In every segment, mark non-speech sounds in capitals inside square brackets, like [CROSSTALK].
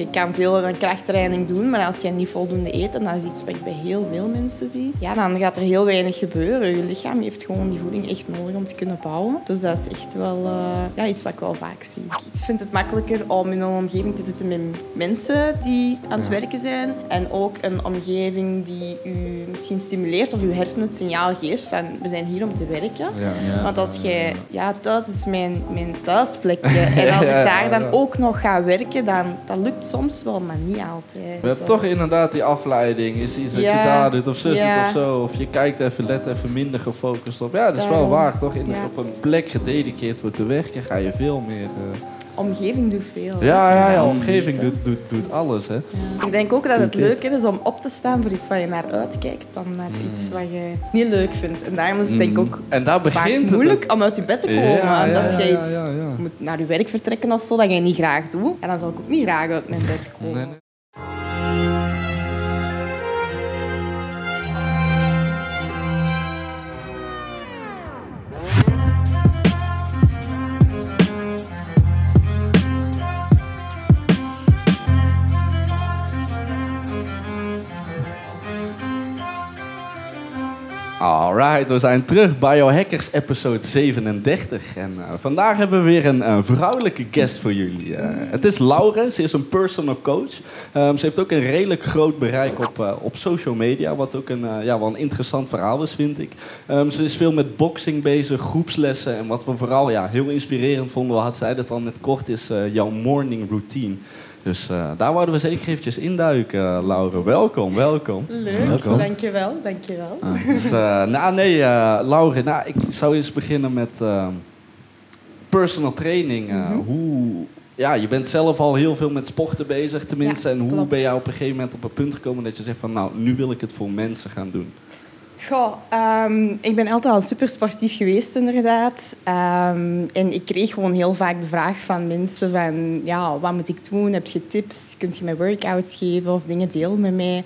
Je kan veel een krachttraining doen, maar als je niet voldoende eet, en dat is iets wat ik bij heel veel mensen zie, ja, dan gaat er heel weinig gebeuren. Je lichaam heeft gewoon die voeding echt nodig om te kunnen bouwen. Dus dat is echt wel uh, ja, iets wat ik wel vaak zie. Ik vind het makkelijker om in een omgeving te zitten met mensen die aan het werken zijn en ook een omgeving die u misschien stimuleert of uw hersenen het signaal geeft van we zijn hier om te werken. Want als jij, ja, thuis is mijn, mijn thuisplekje [LAUGHS] en als ik daar dan ook nog ga werken, dan dat lukt soms wel, maar niet altijd. Je hebt toch inderdaad die afleiding. Is iets dat je daar doet of zus ja. of zo. Of je kijkt even, let even minder gefocust op. Ja, dat is wel waar, toch? In, Op een plek gedediceerd wordt te werken, ga je veel meer... Uh, omgeving doet veel. Ja, ja, ja omgeving doet, doet, doet alles. Hè. Ik denk ook dat het leuker is om op te staan voor iets waar je naar uitkijkt dan naar mm. iets wat je niet leuk vindt. En daarom is het denk ik mm. ook en daar begint moeilijk om uit je bed te komen. Ja, ja, als je iets moet naar je werk vertrekken of zo, dat je niet graag doet. En dan zal ik ook niet graag uit mijn bed komen. Alright, we zijn terug. Biohackers episode 37. En uh, vandaag hebben we weer een uh, vrouwelijke guest voor jullie. Uh, het is Laure, ze is een personal coach. Um, ze heeft ook een redelijk groot bereik op, op social media, wat ook een, ja, wel een interessant verhaal is, vind ik. Um, ze is veel met boxing bezig, groepslessen. En wat we vooral ja, heel inspirerend vonden, had zij dat al net kort, is jouw morning routine. Dus uh, daar wouden we zeker eventjes induiken, uh, Laura. Welkom, welkom. Leuk, welkom. dankjewel, dankjewel. Ah, dus, uh, nou nee, Laura, nou, ik zou eens beginnen met personal training. Mm -hmm. Hoe, ja, je bent zelf al heel veel met sporten bezig, tenminste. en hoe ben jij op een gegeven moment op een punt gekomen dat je zegt van, nou, nu wil ik het voor mensen gaan doen? Goh, um, ik ben altijd al super sportief geweest, inderdaad. Um, en ik kreeg gewoon heel vaak de vraag van mensen van... Ja, wat moet ik doen? Heb je tips? Kunt je mij workouts geven of dingen delen met mij?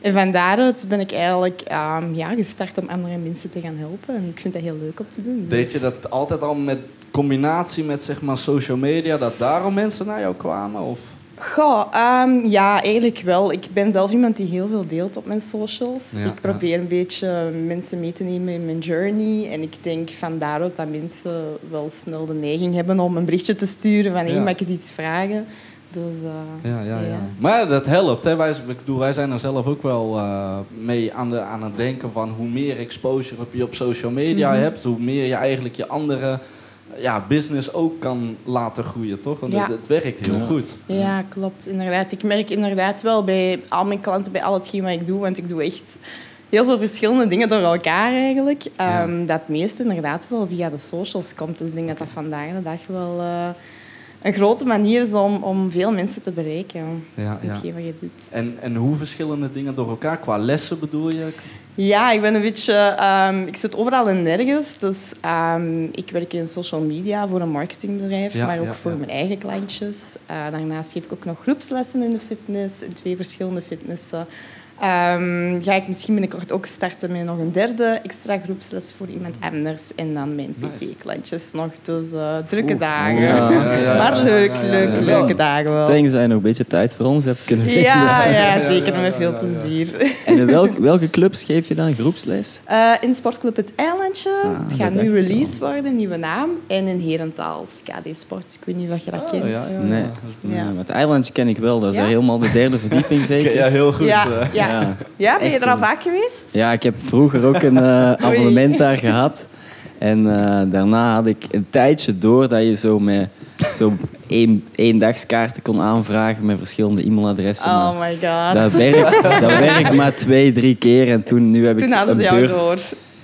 En van daaruit ben ik eigenlijk um, ja, gestart om andere mensen te gaan helpen. En ik vind dat heel leuk om te doen. Deed je dus- dat altijd al met combinatie met zeg maar, social media? Dat daarom mensen naar jou kwamen? Of... Goh, um, ja, eigenlijk wel. Ik ben zelf iemand die heel veel deelt op mijn socials. ik probeer een beetje mensen mee te nemen in mijn journey. En ik denk van daaruit dat mensen wel snel de neiging hebben om een berichtje te sturen van hé, hey, mag ik eens iets vragen? Dus, uh, ja, ja, ja, Maar dat helpt. Hè? Wij, ik bedoel, wij zijn er zelf ook wel uh, mee aan, de, aan het denken van hoe meer exposure je op social media mhm. hebt, hoe meer je eigenlijk je andere ja, business ook kan laten groeien, toch? Want het, het, werkt heel goed. Ja, klopt. Inderdaad. Ik merk inderdaad wel bij al mijn klanten, bij al hetgeen wat ik doe, want ik doe echt heel veel verschillende dingen door elkaar eigenlijk. Um, dat meeste inderdaad wel via de socials komt. Dus ik denk dat dat vandaag de dag wel uh, een grote manier is om, om veel mensen te bereiken. Ja, hetgeen wat je doet. En, en hoe verschillende dingen door elkaar? Qua lessen bedoel je? Ja, ik ben een beetje... Um, ik zit overal en nergens. Dus um, ik werk in social media voor een marketingbedrijf, maar ook voor mijn eigen klantjes. Uh, daarnaast geef ik ook nog groepslessen in de fitness, in twee verschillende fitnessen. Um, ga ik misschien binnenkort ook starten met nog een derde extra groepsles voor iemand anders. En dan mijn PT-klantjes nog. Dus uh, drukke dagen. Ja, ja, maar leuk, leuk, leuke dagen wel. Denk dat je nog een beetje tijd voor ons hebt kunnen vinden. Ja, ja zeker. Met veel plezier. En in welk, welke clubs geef je dan groepsles? Uh, in Sportclub Het Eilandje. Ah, het gaat nu release worden, nieuwe naam. En in Herentaal, KD Sports. Ik weet niet of je dat oh, kent. Nee, nee het Eilandje ken ik wel. Dat is helemaal de derde verdieping zeker. [LAUGHS] Ja, heel goed. Ja, ja. Ja, ja ben je er al vaak geweest? Ja, ik heb vroeger ook een [LAUGHS] uh, abonnement daar gehad. En uh, daarna had ik een tijdje door dat je zo met zo één, één kon aanvragen met verschillende e-mailadressen. Oh my god. Dat werkt, dat werkt maar twee, drie keer. En toen, nu heb toen ik hadden ze jou door.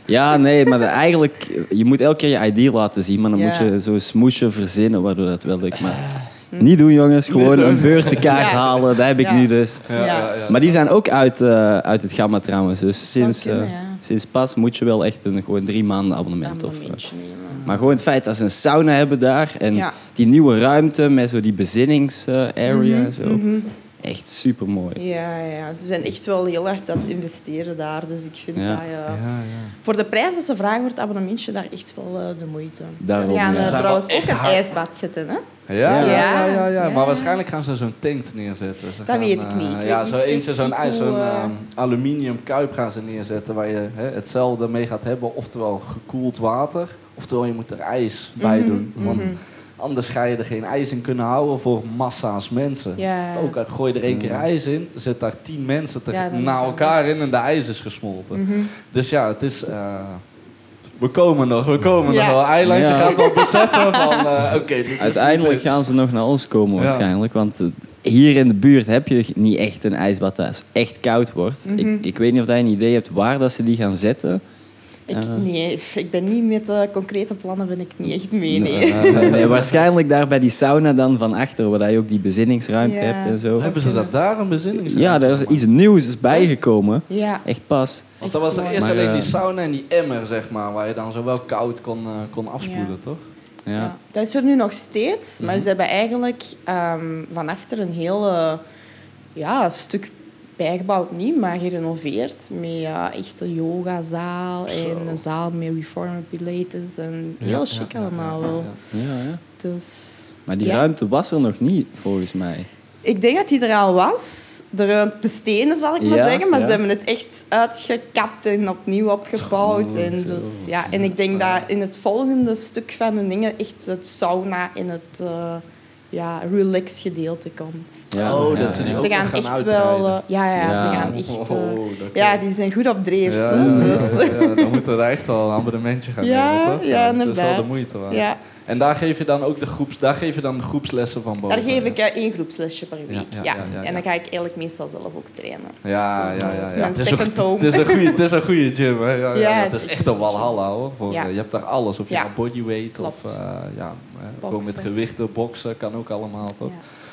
Ja, nee, maar eigenlijk... Je moet elke keer je ID laten zien, maar dan moet je zo'n smoesje verzinnen, waardoor dat wel lukt. Maar niet doen, jongens. Gewoon een beurtenkaart halen. Dat heb ik nu dus. Maar die zijn ook uit, uh, uit het gamma trouwens. Dus sinds, uh, sinds pas moet je wel echt een gewoon drie maanden abonnement. Of, uh, maar gewoon het feit dat ze een sauna hebben daar. En die nieuwe ruimte met zo die bezinningsarea. Mm -hmm. zo. Mhm. Echt super mooi. Ja, ja, ze zijn echt wel heel hard aan het investeren daar. Dus ik vind dat ja, voor de prijs dat ze vragen voor het abonnementje daar echt wel uh, de moeite. Daarom, ze gaan ja. uh, trouwens ook een ijsbad zetten, hè? Ja, ja, ja, ja, ja. maar waarschijnlijk gaan ze zo'n tank neerzetten. Ze dat gaan, weet ik niet. Ik ja, zo niet eentje, zo'n uh, aluminium kuip gaan ze neerzetten waar je hè, hetzelfde mee gaat hebben. Oftewel gekoeld water, oftewel je moet er ijs bij Mhm, doen. Want mhm. Anders ga je er geen ijs in kunnen houden voor massa's mensen. Ja. Ook al gooi je er één keer ijs in, zet daar tien mensen te- Ja, na elkaar in en de ijs is gesmolten. Mhm. Dus ja, het is... eh, we komen nog, we komen Ja. nog wel. Eilandje Ja. gaat wel beseffen van... eh, Oké, dit is Uiteindelijk gaan ze nog naar ons komen Ja. waarschijnlijk. Want eh, hier in de buurt heb je niet echt een ijsbad dat echt koud wordt. Mhm. ik, ik weet niet of jij een idee hebt waar dat ze die gaan zetten. Ik, nee, ik ben niet met de concrete plannen ben ik niet echt mee, nee. Nee, nee, waarschijnlijk daar bij die sauna dan van achter, waar je ook die bezinningsruimte Ja. hebt en zo. Hebben ze dat daar een bezinning? Ja, daar is iets nieuws is bijgekomen. Ja, Echt pas. Want dan was er eerst alleen Maar, die sauna en die emmer, zeg maar, waar je dan zo wel koud kon, eh, kon afspoelen, Ja. toch? Ja. Ja. Dat is er nu nog steeds, maar ze hebben eigenlijk ehm, van achter een heel ja, stuk bijgebouwd, niet, maar gerenoveerd. Met ja, echt een yogazaal en een zaal met reformer pilates. En heel Ja, chic ja, allemaal wel. ja. Dus Maar die ruimte was er nog niet, volgens mij. ik denk dat die er al was. De, de stenen, zal ik maar zeggen. Maar ze hebben het echt uitgekapt en opnieuw opgebouwd. En, zo. dus, ja, en ik denk dat in het volgende stuk van hun dingen echt het sauna en het uh, ja, relax gedeelte komt. Ja. Oh, dat ze die ook Ze gaan gaan echt uitbreiden. wel... ja, ja, Ja. ze gaan echt... Oh, dat ja, die zijn goed op dreef. Ja, dus. ja, dan moeten we daar echt wel een abonnementje gaan Ja, nemen, toch? ja, Dat is wel inderdaad. de moeite waard. Ja, En daar geef je dan ook de, groeps, daar geef je dan de groepslessen van boven? daar geef ik eh, één groepslesje per week. Ja, En dan ga ik eigenlijk meestal zelf ook trainen. Ja, Dus, ja, eh, ja. dat is mijn second een- home. Het is een goede, [LAUGHS] het is een goede gym, hè? Ja, het is echt een walhalla, hoor. Voor, eh, Je hebt daar alles. Of je Ja. bodyweight Klopt. of eh, ja, gewoon met gewichten, boksen, kan ook allemaal, toch?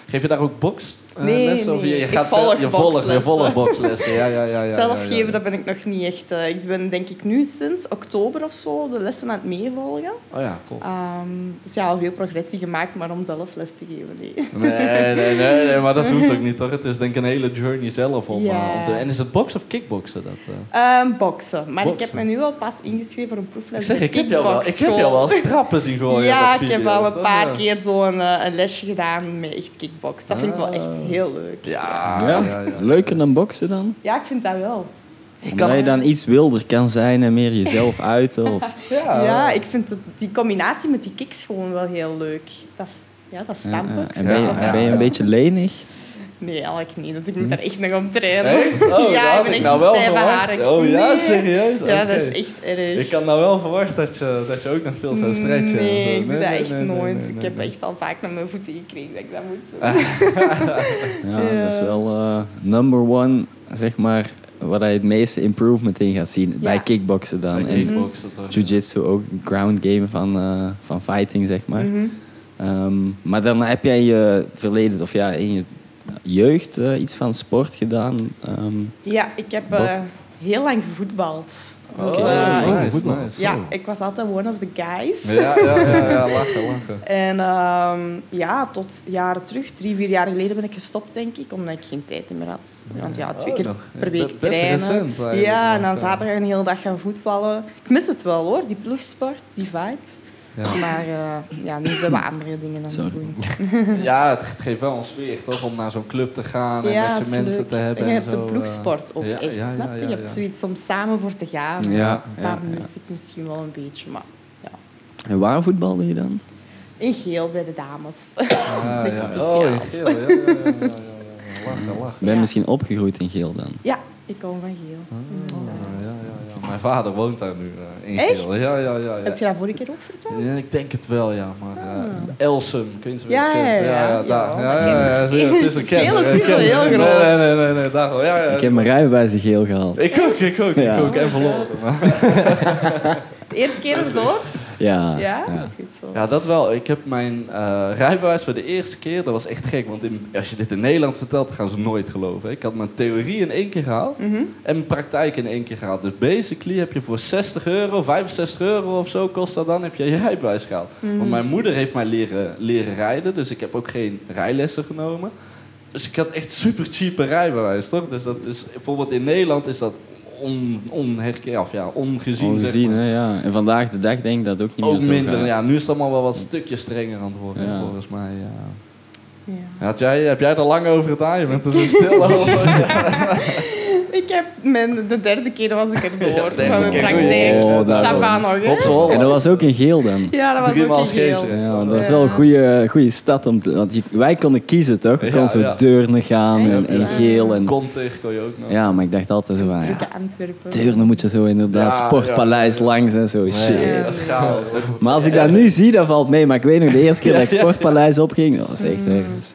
Geef je daar ook boks? Eh, Nee, lessen? Of je, nee. je Ik gaat volg je volgt, je volgt bokslessen. Ja, ja, ja, ja, Zelf ja, ja. geven, dat ben ik nog niet echt. eh, ik ben denk ik nu sinds oktober of zo de lessen aan het meevolgen. Oh ja, top. Ehm, dus ja, al veel progressie gemaakt, maar om zelf les te geven, nee. Nee, nee, nee, nee, maar dat hoeft ook niet, toch? Het is denk ik een hele journey zelf om, eh, om te... En is het boksen of kickboksen? Dat? Ehm, boksen. Maar ik heb me nu al pas ingeschreven voor een proefles Ik zeg, ik heb jou wel, ik heb jou wel eens trappen zien gooien Ja, ik heb al een paar Ja. keer zo'n een lesje gedaan met echt kickbox. Dat vind ik wel echt heel leuk. Ja, Ja, ja, ja, ja. Leuker dan boksen dan? Ja, ik vind dat wel. Omdat je dan iets wilder kan zijn en meer jezelf uiten. Of, [LAUGHS] Ja, Ja, ik vind het, die combinatie met die kicks gewoon wel heel leuk. Dat is, ja, dat is Ja, stampen. ja. Ik En vind ben je, dat ben een beetje lenig? Nee, eigenlijk niet. Dus ik moet daar echt nog om trainen. Echt? Oh, dat [LAUGHS] ja, ik ben echt nou een wel verwacht. harik. Oh ja, Nee. serieus? Ja, dat is echt erg. Ik had nou wel verwacht dat je, dat je ook nog veel zou stretchen. en Nee, zo. ik doe dat echt nee, nee, nooit. nee, nee, ik heb nee. echt al vaak naar mijn voeten gekregen dat ik dat moet. Ja, [LAUGHS] Ja. dat is wel eh, number one, zeg maar, waar je het meeste improvement in gaat zien. Bij kickboksen dan. Bij En kickboksen toch? jiu-jitsu ook, ground game van, eh, van fighting, zeg maar. Mhm. Ehm, maar dan heb jij in je verleden, of ja, in je jeugd eh, iets van sport gedaan. Ehm, Ja, ik heb eh, heel lang gevoetbald. Dus, Oh, eh, nice, ja, ik was altijd one of the guys. Ja, ja, ja, ja, [LAUGHS] lachen, lachen. En ehm, ja, tot jaren terug, drie, vier jaar geleden ben ik gestopt, denk ik, omdat ik geen tijd meer had. Want ja, twee Oh, keer nog. per week best trainen. ja, en dan zaterdag een hele dag gaan voetballen. Ik mis het wel hoor, die ploegsport, die vibe. Ja. Maar eh, ja, nu zijn we andere dingen aan het Sorry. doen. Ja, het geeft wel een sfeer toch om naar zo'n club te gaan en Ja, met je mensen leuk. te hebben. En je en hebt de zo, eh. ploegsport ook ja, echt, ja, snap ja, je? ja, Je hebt ja. zoiets om samen voor te gaan. Ja, Daar ja, ja. mis ik misschien wel een beetje, maar en waar voetbalde je dan? in geel bij de dames. Ja, Niks ja. speciaals. Oh, in geel. Ja, ja, ja, ja, ja, ja. Lachen, lachen. Je bent Ja. misschien opgegroeid in Geel dan. ja, ik kom van geel. Ah, Mijn vader woont daar nu eh, in Echt? Geel. Ja, ja, ja, ja. Heb je dat vorige keer ook verteld? Ja, ik denk het wel, ja. Maar uh, Ah. Elsum, kun je het Ja, ja, ja. ja, Ja, daar. het is een Het [LAUGHS] geel is niet zo heel groot. Nee, nee, nee, nee, daar wel. Ja, ja. Ik heb mijn rijbewijs in Geel gehaald. Ik ook, ik ook, Ja. ik ook. En verloren. [LAUGHS] De eerste keer erdoor? Ja. [LAUGHS] Ja? ja. Goed zo. Ja, dat wel. Ik heb mijn eh, rijbewijs voor de eerste keer, dat was echt gek. Want in, als je dit in Nederland vertelt, gaan ze nooit geloven. Ik had mijn theorie in één keer gehaald Mhm. en mijn praktijk in één keer gehaald. Dus basically heb je voor 60 euro, 65 euro of zo kost dat dan, heb je je rijbewijs gehaald. Mhm. Want mijn moeder heeft mij leren, leren rijden, dus ik heb ook geen rijlessen genomen. dus ik had echt super cheap rijbewijs, toch? Dus dat is, bijvoorbeeld in Nederland is dat on, onherken, of ja, ongezien. Ongezien, hè, ja. En vandaag de dag denk ik dat ook niet meer zo minder, gaat. ja. Nu is het allemaal wel wat stukjes strenger aan het worden, Ja. volgens mij. Ja. Ja. Had jij, heb jij er lang over gedaan? Je bent er zo stil [LAUGHS] over. [LAUGHS] Ik heb mijn, de derde keer was ik er door [LAUGHS] van mijn praktijk. Oh, dat nog, hè? Op. En dat was ook in geel dan. Ja, dat was ook scheef, geel. Ja, dat is Ja. wel een goede, goede stad. Om te, want je- wij konden kiezen, toch? We Ja, konden zo ja. Deurne gaan en, en geel. En, Contig kon je ook nog. ja, maar ik dacht altijd zo van... Ja, Antwerpen. Deurne moet je zo inderdaad, Ja, sportpaleis ja, ja. langs en zo. Shit. Ja. Dat is chaos. Maar als ik dat nu zie, dan valt mee. Maar ik weet nog, de eerste keer [LAUGHS] dat ik sportpaleis opging, dat was echt ergens.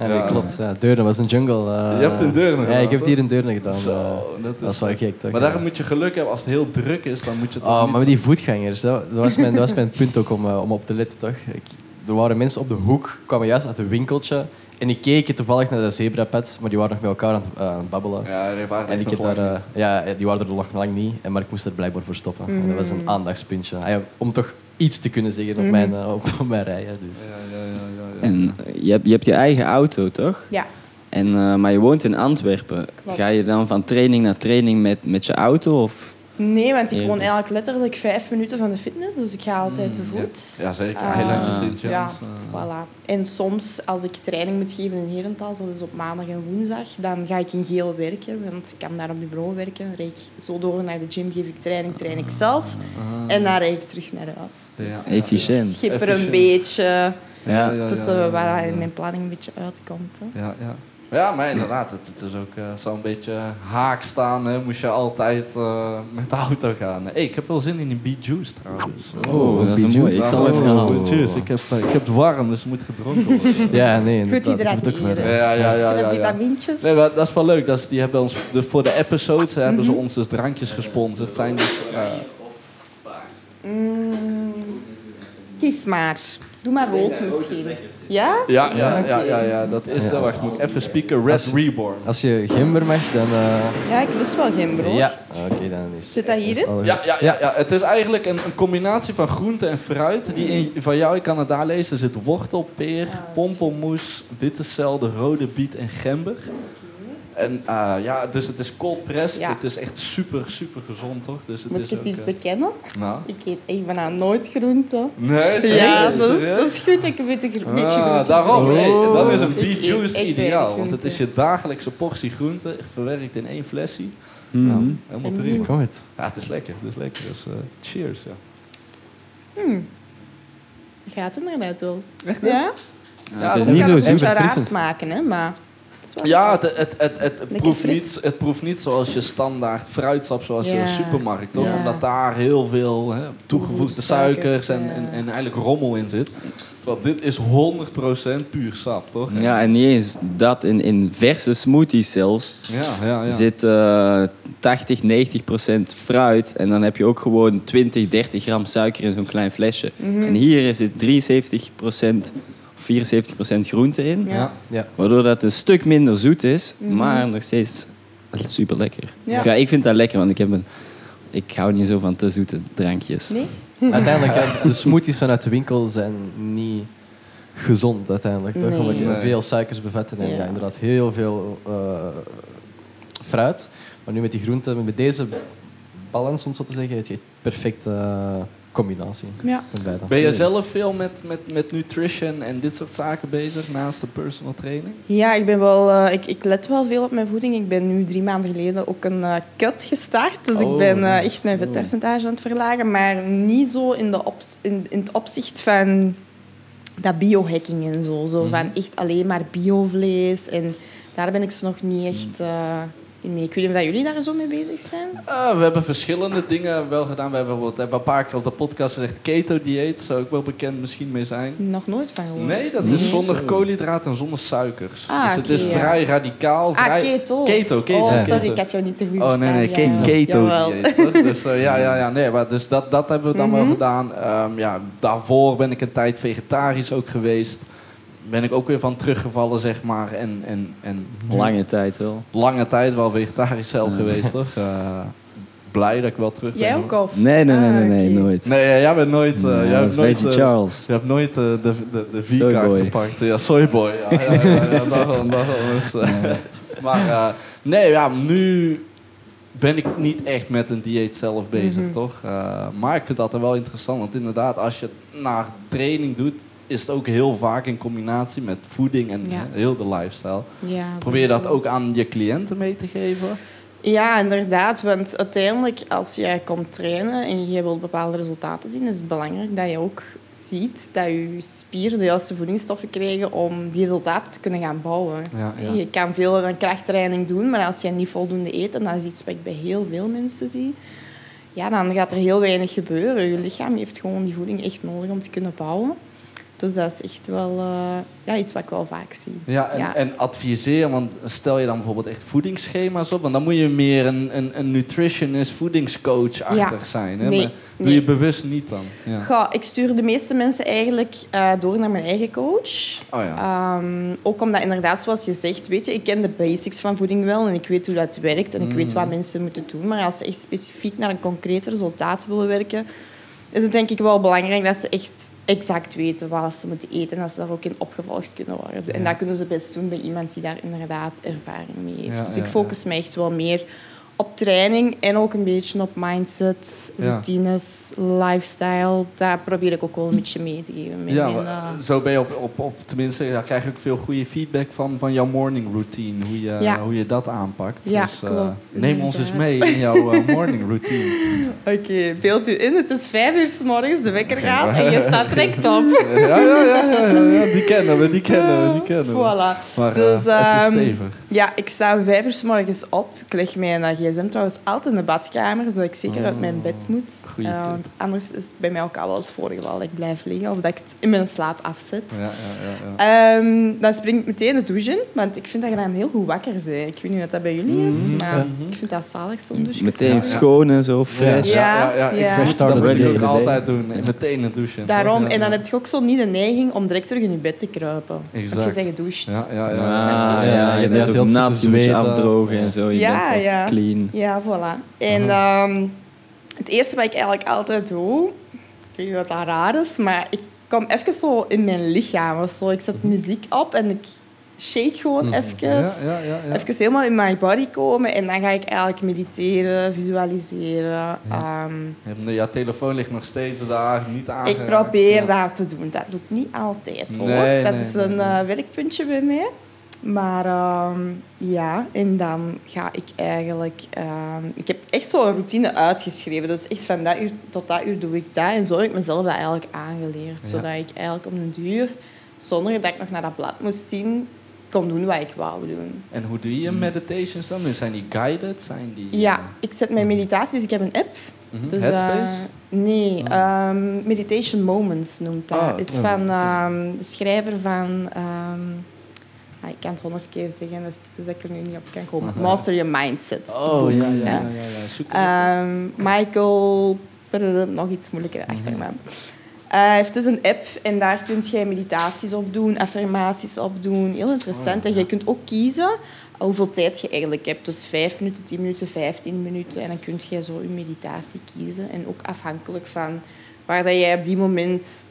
Ja, nee, Ja. klopt. Ja, Deurne was een jungle. eh. Je hebt in Deurne Ja, gedaan, ik heb het hier in Deurne gedaan. Zo, eh. dat is, dat is wel gek, toch? Maar ja. daarom moet je geluk hebben. Als het heel druk is, dan moet je toch Oh, niet... maar met die voetgangers, dat, dat, was mijn, dat was mijn punt ook om, eh, om op te letten, toch? Ik, er waren mensen op de hoek, kwamen juist uit een winkeltje. En die keken toevallig naar de zebrapad, maar die waren nog met elkaar aan, het- aan het babbelen. Ja, die waren En ik heb daar, eh, ja, die waren er nog lang niet, en maar ik moest er blijkbaar voor stoppen. En dat was een aandachtspuntje. Ah ja, om toch iets te kunnen zeggen op, mijn, eh, op, op mijn rijden. Dus. Ja, ja, ja, ja, ja. En je hebt, je hebt je eigen auto, toch? Ja. En, eh, maar je woont in Antwerpen. Klopt. Ga je dan van training naar training met, met je auto? Of? Nee, want ik woon eigenlijk letterlijk vijf minuten van de fitness, dus ik ga altijd te voet. Ja, zeker. Ah, Eilandjes in ja, eh. voilà. En soms, als ik training moet geven in Herentals, dat is op maandag en woensdag, dan ga ik in geel werken, want ik kan daar op de bureau werken. Rijd ik zo door naar de gym, geef ik training, train ik zelf. En dan rijd ik terug naar huis. Dus Ja. Efficiënt. schipper Efficiënt. een beetje Ja. tussen waar in mijn planning een beetje uitkomt. Hè. Ja, ja. Ja, maar inderdaad, het, het is ook eh, zo'n beetje haak staan. Hè. Moest je altijd eh, met de auto gaan. hey, ik heb wel zin in een Beet Juice trouwens. Oh, dat is mooi. Ik zal even Oh, halen. Juice. Ik heb, eh, ik heb het warm, dus het moet gedronken worden. [LAUGHS] Ja, nee, Goed hydrateren. ja, ja, ja. Ja, ja. vitamintjes. Nee, maar dat is wel leuk. Dat is, die hebben ons, de, voor de episodes hebben Mhm. ze ons dus drankjes gesponsord. Zijn dus, eh, Mm, kies maar. Doe maar rood misschien. Ja? ja, ja, ja, ja, ja, dat is Ja. Wacht, moet ik even spieken. Red Als- Reborn. Als je gember mag, dan... eh, Ja, ik lust wel geen brood. ja, oké, dan is... Zit dat hierin? Ja, ja, ja, ja, het is eigenlijk een, een combinatie van groente en fruit. Die in, van jou, ik kan het daar lezen, er zit wortel, peer, pompelmoes, witte cel, rode biet en gember. En eh, ja, dus het is cold pressed. Ja. Het is echt super, super gezond, toch? Dus het Moet is ik eens iets eh, bekennen? Nou. Ik eet echt bijna nooit groente. Nee, Ja, dat is, dat is goed dat ik een beetje, gro- beetje Ah, groente daarom. Hey, dan is een Ik Beet eet Juice echt ideaal. Want het groente. is je dagelijkse portie groente, verwerkt in één flesje. Mhm. Nou, helemaal En prima. Het. Ja, het is lekker. Het is lekker. Dus eh, cheers, ja. Gaat inderdaad wel. Echt? Ja? Ja, Ja, het is dat niet kan zo een beetje super raar frissend. smaken, hè, maar... het is wel Ja, het, het, het, het, proeft niet, het proeft niet zoals je standaard fruitsap, zoals je in de supermarkt. Toch? Ja. Omdat daar heel veel hè, toegevoegde suikers en, ja. en, en eigenlijk rommel in zit. Terwijl dit is 100% puur sap, toch? Ja, en niet eens dat. In, in verse smoothies zelfs ja, ja. ja. zit eh 80, 90 procent fruit. En dan heb je ook gewoon 20, 30 gram suiker in zo'n klein flesje. Mhm. En hier zit 73 procent, 74 procent groente in. Ja. Ja. Waardoor dat een stuk minder zoet is, Mhm. maar nog steeds super lekker. Ja. Ja. ik vind dat lekker, want ik, heb een, ik hou niet zo van te zoete drankjes. Nee? [LAUGHS] Uiteindelijk, ja, de smoothies vanuit de winkel zijn niet gezond uiteindelijk. Toch? Nee. Omdat die Nee. veel suikers bevatten en Ja. ja. inderdaad heel veel eh, fruit. Maar nu met die groenten, met deze balans, om het zo te zeggen, heb je perfecte eh, combinatie. Ja. Ben je zelf veel met, met, met nutrition en dit soort zaken bezig naast de personal training? Ja, ik ben wel... eh, ik, ik let wel veel op mijn voeding. Ik ben nu drie maanden geleden ook een eh cut gestart. Dus Oh, ik ben eh, echt mijn vetpercentage aan het verlagen. Maar niet zo in, de op, in, in het opzicht van dat biohacking en zo. Zo van echt alleen maar biovlees. En daar ben ik ze nog niet echt... eh, in mee. Ik weet niet of dat jullie daar zo mee bezig zijn. Eh, we hebben verschillende dingen wel gedaan. We hebben, bijvoorbeeld, we hebben een paar keer op de podcast gezegd keto-dieet. Zou ik wel bekend misschien mee zijn. Nog nooit van gehoord. Nee, dat is zonder koolhydraten en zonder suikers. Ah, dus het is ja. vrij radicaal. Ah, Vrij... keto. Keto, keto. Oh, sorry, Keto. ik had jou niet te goed Oh nee, nee, ke- Ja. keto? [LAUGHS] Dus eh, ja, ja, ja, nee, maar dus dat, dat hebben we dan wel Mhm. gedaan. Ehm, ja, daarvoor ben ik een tijd vegetarisch ook geweest. Ben ik ook weer van teruggevallen, zeg maar. En, en, en Lange tijd wel. lange tijd wel vegetarisch zelf geweest, toch? Eh, blij dat ik wel terug ben. Jij ook of? Nee, nee, nee, Ah, nee, nee, oké. nooit. Nee, jij bent nooit... eh, Ja, jij hebt nooit, eh, Charles. Je hebt nooit eh, de, de, de V-kaart gepakt. Ja, Soyboy. Ja, ja. Dus, eh, maar eh, nee, ja, nu ben ik niet echt met een dieet zelf bezig, Mhm. toch? Eh, maar ik vind dat altijd wel interessant. Want inderdaad, als je het naar training doet... is het ook heel vaak in combinatie met voeding en Ja. heel de lifestyle. Ja, Probeer je dat ook aan je cliënten mee te geven? Ja, inderdaad. Want uiteindelijk, als jij komt trainen en je wilt bepaalde resultaten zien, is het belangrijk dat je ook ziet dat je spieren de juiste voedingsstoffen krijgen om die resultaten te kunnen gaan bouwen. Ja, ja. Je kan veel aan krachttraining doen, maar als je niet voldoende eet, en dat is iets wat ik bij heel veel mensen zie, ja, dan gaat er heel weinig gebeuren. Je lichaam heeft gewoon die voeding echt nodig om te kunnen bouwen. Dus dat is echt wel eh, ja, iets wat ik wel vaak zie. Ja, en, Ja. en adviseer, want stel je dan bijvoorbeeld echt voedingsschema's op, want dan moet je meer een, een, een nutritionist, voedingscoach-achtig Ja. zijn. Hè? Nee, Maar doe nee. je bewust niet dan. Ja. Goh, ik stuur de meeste mensen eigenlijk eh, door naar mijn eigen coach. Oh ja. Ehm, ook omdat inderdaad, zoals je zegt, weet je, ik ken de basics van voeding wel en ik weet hoe dat werkt en ik weet Mm. wat mensen moeten doen. Maar als ze echt specifiek naar een concreet resultaat willen werken, is het denk ik wel belangrijk dat ze echt exact weten wat ze moeten eten en dat ze daar ook in opgevolgd kunnen worden. En dat kunnen ze best doen bij iemand die daar inderdaad ervaring mee heeft. Ja, dus ik focus me echt wel meer op training en ook een beetje op mindset, Ja. routines, lifestyle. Daar probeer ik ook wel een beetje mee te geven. met Ja, mijn, maar eh, zo ben je op, op, op tenminste, daar krijg ook veel goede feedback van, van jouw morning routine, hoe je, Ja. hoe je dat aanpakt. Ja, dus, eh, klopt, neem ons eens mee in jouw eh, morning routine. [LAUGHS] Oké, beeld u in. Het is vijf uur s morgens, de wekker gaat en je staat direct op. [LAUGHS] ja, ja, ja, ja, ja, ja, die kennen we, die kennen we, die kennen we. Voilà. Maar eh, Dus, het is ehm, stevig. Ja, ik sta om vijf uur s morgens op. Ik leg mijn eh, gsm trouwens altijd in de badkamer, zodat ik zeker uit mijn bed moet. Goeie Eh, want anders is het bij mij ook al wel eens voorgevallen dat ik blijf liggen of dat ik het in mijn slaap afzet. Ja, ja, ja, ja. Ehm, dan spring ik meteen de douche in, want ik vind dat je dan heel goed wakker bent. Ik weet niet wat dat bij jullie is, Mhm. maar ik vind dat zalig, zo'n douche. Meteen schoon en zo, fresh. Ja. ja, ja, ik ja. vind- Start dat ik for ook altijd doen. Meteen het douchen. Daarom, Ja, en dan heb je ook zo niet de neiging om direct terug in je bed te kruipen. Want Exact. je bent gedoucht. Ja, ja, ja. Ah, Ja, ja, je je bent nat, je afdrogen en zo. Je Ja, bent ja. clean. Ja, voilà. En ehm, het eerste wat ik eigenlijk altijd doe, ik weet niet wat dat raar is, maar ik kom even zo in mijn lichaam of zo. Ik zet muziek op en ik shake gewoon even. Ja, ja, ja, ja. Even helemaal in my body komen en dan ga ik eigenlijk mediteren, visualiseren. Ehm, En Ja, telefoon ligt nog steeds daar, niet aangeraakt. ik probeer dat te doen. Dat lukt niet altijd hoor. Nee, dat nee, is een nee. eh, werkpuntje bij mij. Maar ehm, ja, en dan ga ik eigenlijk... ehm, ik heb echt zo een routine uitgeschreven. Dus echt van dat uur tot dat uur doe ik dat. En zo heb ik mezelf dat eigenlijk aangeleerd. Ja. Zodat ik eigenlijk om een duur, zonder dat ik nog naar dat blad moest zien, kon doen wat ik wou doen. En hoe doe je meditations dan? Nu Zijn die guided? Zijn die... Ja, ik zet mijn meditaties... Ik heb een app. Mhm. Dus, Headspace? eh, nee, ehm, Meditation Moments noemt dat. Ah, is ja, van ehm, de schrijver van... ah, ik kan het honderd keer zeggen, dat is typisch dat ik er nu niet op kan komen. Master Your Mindset. oh, ja, ja, ja. Ehm, Michael... Nog iets moeilijker Mhm. achternaam. Eh, Hij heeft dus een app en daar kun je meditaties op doen, affirmaties op doen. Heel interessant. Oh, En je kunt ook kiezen hoeveel tijd je eigenlijk hebt. Dus vijf minuten, tien minuten, vijftien minuten. En dan kun je zo je meditatie kiezen. En ook afhankelijk van waar dat jij op die moment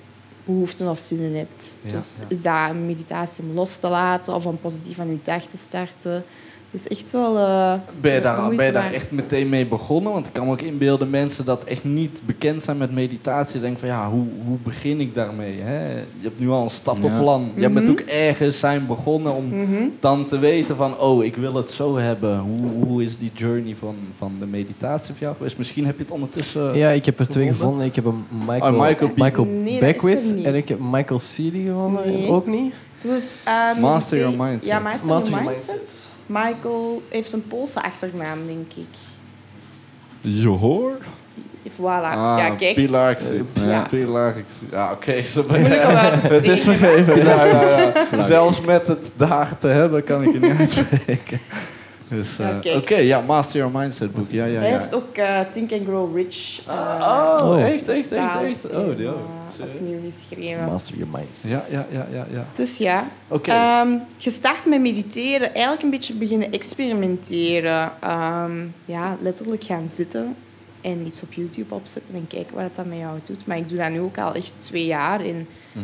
behoefte of zin in hebt. Ja, dus ja. is dat een meditatie om los te laten of om positief aan je dag te starten. Is echt wel... eh, Ben je, daar, ben je daar echt meteen mee begonnen? Want ik kan me ook inbeelden, mensen dat echt niet bekend zijn met meditatie, denken van ja, hoe, hoe begin ik daarmee? Hè? Je hebt nu al een stappenplan. Jij bent Mhm. ook ergens zijn begonnen om mhm. dan te weten van, oh, ik wil het zo hebben. Hoe, hoe is die journey van, van de meditatie voor jou geweest? Misschien heb je het ondertussen... Ja, ik heb er twee gevonden? Ik heb een Michael, Oh, Michael Nee, Beckwith en ik heb Michael Seeley gevonden. Nee. Ook niet. Dus, eh, Master your mindset. Ja, Master, Master your your mindset. Michael heeft een Poolse achternaam, denk ik. Je hoor? Voilà. Ah, ja, kijk. Pilar, ik zie- Ja. ja. Pilar, oké. [LAUGHS] te Het is vergeven. Ja, ja, ja. Zelfs met het daar te hebben kan ik het niet [LAUGHS] uitspreken. Dus, eh, Ja, oké, ja, Master Your Mindset boek. Ja, ja, Hij ja. heeft ook eh, Think and Grow Rich eh, Oh, Oh. echt, echt, echt, echt. Oh, die ook. Serieus? opnieuw geschreven. Master your mind. Ja, ja, ja, ja, ja. Dus ja, Oké. Ehm, gestart met mediteren, eigenlijk een beetje beginnen experimenteren. Ehm, ja, letterlijk gaan zitten En iets op YouTube opzetten en kijken wat dat met jou doet. Maar ik doe dat nu ook al echt twee jaar. En Mhm.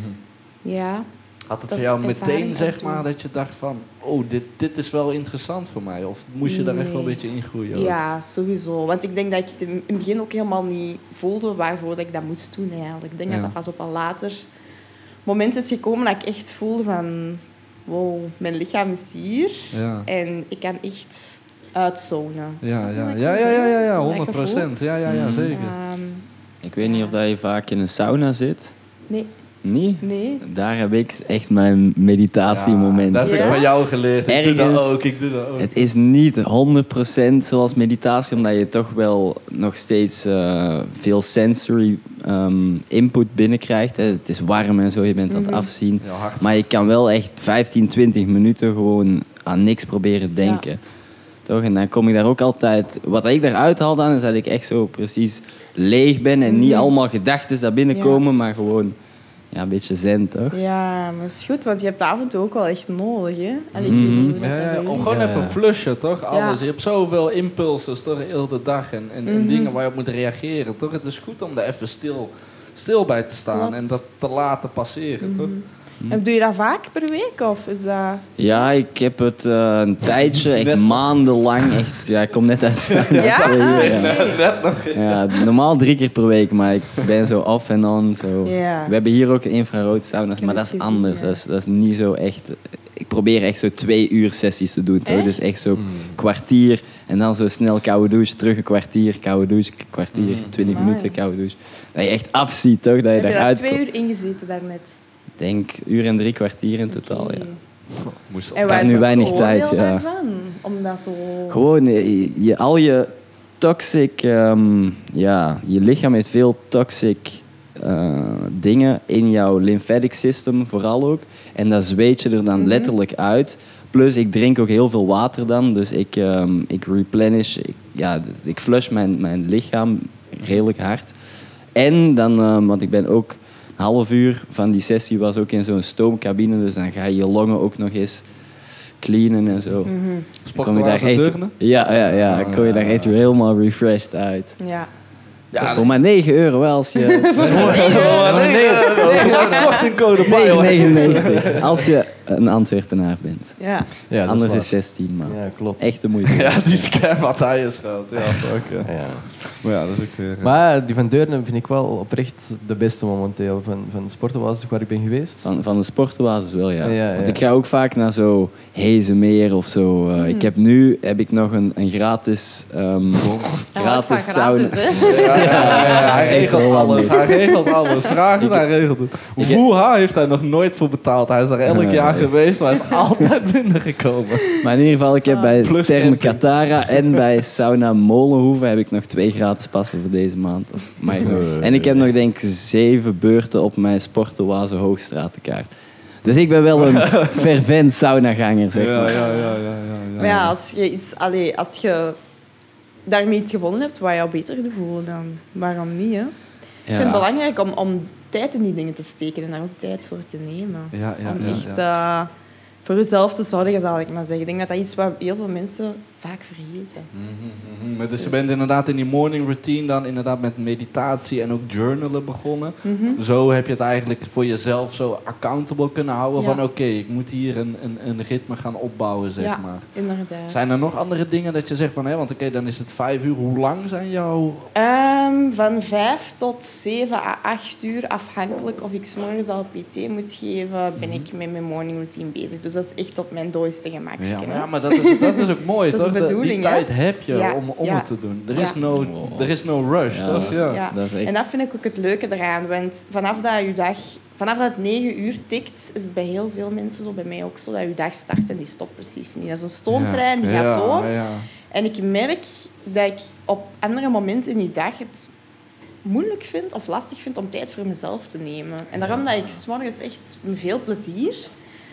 ja, Had het Dat voor jou meteen, zeg maar, dat je dacht van... Oh, dit, dit is wel interessant voor mij? Of moest je daar echt wel een beetje in groeien? ja, sowieso. Want ik denk dat ik het in het begin ook helemaal niet voelde waarvoor dat ik dat moest doen eigenlijk. Ik denk Ja. dat dat pas op een later moment is gekomen dat ik echt voelde van... Wow, mijn lichaam is hier. Ja. En ik kan echt uitzonen. Ja, ja, ja, ja, ja, ja, ja, Zo dat 100 gevoel. procent. Ja, ja, ja, zeker. Ehm, Ik weet niet of dat je vaak in een sauna zit. nee, Niet? nee. Daar heb ik echt mijn meditatiemoment. dat heb ik Ja? van jou geleerd. Ik doe dat ook, ik doe dat ook. Het is niet 100% zoals meditatie, omdat je toch wel nog steeds eh, veel sensory ehm, input binnenkrijgt. Hè. Het is warm en zo, je bent aan het Mhm. afzien. Ja, hard. Maar je kan wel echt 15, 20 minuten gewoon aan niks proberen denken. Toch? En dan kom ik daar ook altijd... Wat ik daaruit haal dan, is dat ik echt zo precies leeg ben. En niet Mhm. allemaal gedachten daar binnenkomen, maar gewoon ja, een beetje zen, toch? Ja, maar is goed, want je hebt en toe ook wel echt nodig, hè? Allee, ik Mhm. weet niet hoe dat Ja, om gewoon Ja. even flushen, toch? Ja. Alles. Je hebt zoveel impulsen, toch? Heel de dag. En, en, en Mhm. dingen waar je op moet reageren, toch? Het is goed om daar even stil, stil bij te staan. Klopt. En dat te laten passeren, toch? Is. En doe je dat vaak per week? Of is dat... Ja, ik heb het eh, een tijdje, echt Net- maandenlang, echt... Ja, ik kom net uit [LAUGHS] Ja? twee uur, ja. Net nog. Ja, normaal drie keer per week, maar ik ben zo off en on. Zo. Ja. We hebben hier ook infrarood sauna's, heb maar dat is anders. ja. Dat, is, dat is niet zo echt... Ik probeer echt zo twee uur sessies te doen. Toch? Dus echt zo kwartier en dan zo snel koude douche, terug een kwartier, koude douche, kwartier, twintig Amai. minuten koude douche. Dat je echt afziet, toch? Dat je Heb je daar daaruit twee uur ingezeten daarnet? Ik denk uur en drie kwartier in totaal, Oké. ja. Moest En is nu weinig tijd, ja. daarvan? Om dat zo... Gewoon je, al je toxic, ehm, ja, je lichaam heeft veel toxic eh, dingen in jouw lymphatic system vooral ook. En dat zweet je er dan Mhm. letterlijk uit. Plus ik drink ook heel veel water dan, dus ik, ehm, ik replenish, ik, ja, ik flush mijn, mijn lichaam redelijk hard. En dan, ehm, want ik ben ook half uur van die sessie was ook in zo'n stoomcabine, dus dan ga je je longen ook nog eens cleanen en zo. Kom je Sporten daar echt, deurnen? ja, ja, ja. Dan kom je daar echt helemaal refreshed uit. Ja. Ja, Voor maar 9 euro wel als je... [LAUGHS] Kortingcode 9,99 als je een Antwerpenaar bent. Ja. Ja, Anders is 16, man. Ja, klopt. Echt de moeite. [LAUGHS] Ja, die had hij eens gehad. Ja, [LAUGHS] fuck, ja. Ja. Maar ja, dat is ook weer... Maar die van Deurne vind ik wel oprecht de beste momenteel. Van, van de sporten was waar ik ben geweest. Van, van de sportbasis wel, ja. Ja, Want ik ga ook vaak naar zo Hezemeer of zo. Hmm. Eh, Ik heb nu heb ik nog een, een gratis, ehm, gratis sauna. gratis, hè? Ja, ja, ja, ja, hij regelt alles. Hij regelt alles. Vraag het, hij regelt het. Woeha heeft hij nog nooit voor betaald. Hij is er elk Ja, jaar ja. Geweest, maar is [LAUGHS] altijd binnengekomen. Maar in ieder geval, ik heb bij Plus camping. Katara en [LAUGHS] bij Sauna Molenhoeven heb ik nog twee gratis passen voor deze maand. Of. En ik heb nog denk ik zeven beurten op mijn Sportoase Hoogstratenkaart. Dus ik ben wel een [LAUGHS] fervent saunaganger, zeg Ja, maar. ja, ja, ja, ja, ja. Maar ja, als je, iets, allee, als je daarmee iets gevonden hebt wat jou beter doet voelen, dan waarom niet? Hè? Ik vind het belangrijk om, om tijd in die dingen te steken en daar ook tijd voor te nemen. Ja, ja, om echt ja. Voor jezelf te zorgen, zal ik maar zeggen. Ik denk dat dat iets wat heel veel mensen vaak vergeten. Mhm, mhm. Maar dus je bent inderdaad in die morning routine dan inderdaad met meditatie en ook journalen begonnen. Mhm. Zo heb je het eigenlijk voor jezelf zo accountable kunnen houden Ja. van oké, ik moet hier een, een, een ritme gaan opbouwen, zeg ja, maar. inderdaad. Zijn er nog andere dingen dat je zegt van, hè, want oké, dan is het vijf uur. Hoe lang zijn jouw... Ehm, van vijf tot zeven à acht uur, afhankelijk of ik 's morgens al PT moet geven, ben ik met mijn morning routine bezig. Dus dat is echt op mijn dooiste gemak. Ja, maar, ja, maar dat, is, dat is ook [LAUGHS] mooi, Dat is toch? de Dat- bedoeling, Die hè? tijd heb je Ja, om, om ja. het te doen. Er Ja. is no, Wow. er is no rush, Ja. toch? Ja. Ja. Dat is echt... En dat vind ik ook het leuke eraan. Want vanaf dat je dag, vanaf dat het negen uur tikt, is het bij heel veel mensen zo, bij mij ook zo, dat je dag start en die stopt precies niet. Dat is een stoomtrein, die Ja, gaat door. Ja, En ik merk dat ik op andere momenten in die dag het moeilijk vind of lastig vind om tijd voor mezelf te nemen. En daarom dat ik 's morgens echt met veel plezier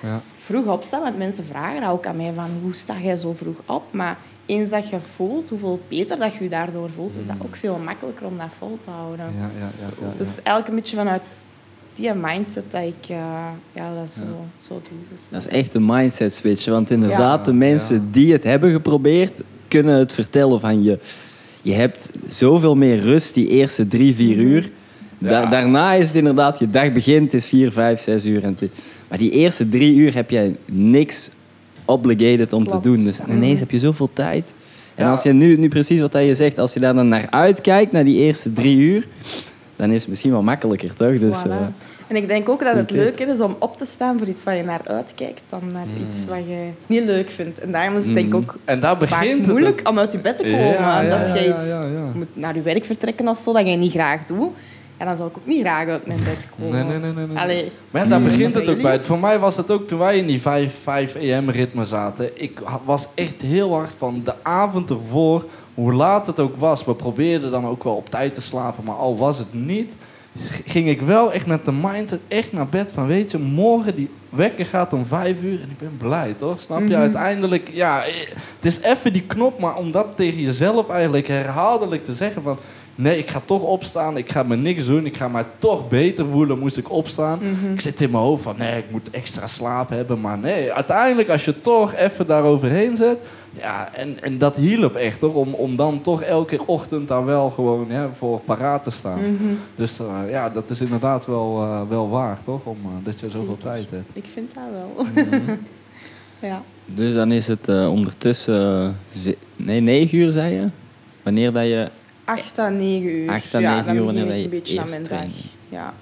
ja. vroeg opsta. Want mensen vragen dat ook aan mij van hoe sta jij zo vroeg op? Maar eens dat je voelt hoeveel beter dat je je daardoor voelt, is dat ook veel makkelijker om dat vol te houden. Ja, ja, ja, ja, ja. Dus eigenlijk een beetje vanuit die mindset dat ik eh, ja, dat zo, zo doe. Dus. Dat is echt een mindset switch. Want inderdaad, Ja. de mensen Ja. die het hebben geprobeerd, kunnen het vertellen van je. je hebt zoveel meer rust die eerste drie, vier Mhm. uur. Da- daarna is het inderdaad, je dag begint, het is vier, vijf, zes uur. En maar die eerste drie uur heb jij niks obligated om Klopt. te doen. Dus ineens heb je zoveel tijd. En Ja. als je nu, nu precies wat je zegt, als je daar dan naar uitkijkt, naar die eerste drie uur, dan is het misschien wel makkelijker, toch? Dus, Voilà. eh, En ik denk ook dat het leuker is om op te staan voor iets waar je naar uitkijkt dan naar Mm. iets wat je niet leuk vindt. En daarom is het denk ik ook En vaak begint het. moeilijk om uit je bed te komen. Ja, ja, Want als ja, je ja, iets ja, ja. moet naar je werk vertrekken of zo, dat je niet graag doet, ja, dan zou ik ook niet graag uit mijn bed komen. Nee, nee, nee. nee, nee. Allee, Maar ja, daar Mm. begint het ook bij. Voor mij was het ook toen wij in die 5, 5 AM ritme zaten. Ik was echt heel hard van de avond ervoor, hoe laat het ook was. We probeerden dan ook wel op tijd te slapen, maar al was het niet, ging ik wel echt met de mindset echt naar bed van, weet je, morgen die wekker gaat om 5 uur en ik ben blij, toch? Snap je? Mhm. Uiteindelijk, ja, eh, het is even die knop, maar om dat tegen jezelf eigenlijk herhaaldelijk te zeggen van, nee, ik ga toch opstaan, ik ga me niks doen, ik ga mij toch beter voelen, moest ik opstaan. mhm. Ik zit in mijn hoofd van nee, ik moet extra slaap hebben. Maar nee, uiteindelijk als je toch even daaroverheen zet. Ja, en, en dat hielp echt hoor. Om, om dan toch elke ochtend daar wel gewoon ja, voor paraat te staan. Mhm. Dus eh, ja, dat is inderdaad wel, eh, wel waar toch? Om, eh, dat je zoveel Zeker. tijd hebt. Ik vind dat wel. Mhm. [LAUGHS] ja. dus dan is het eh, ondertussen, ze- nee, negen uur zei je? Wanneer dat je 8 à 9 uur. Acht à ja, negen dan uur, wanneer je een beetje aan eerst mijn dag. Ja.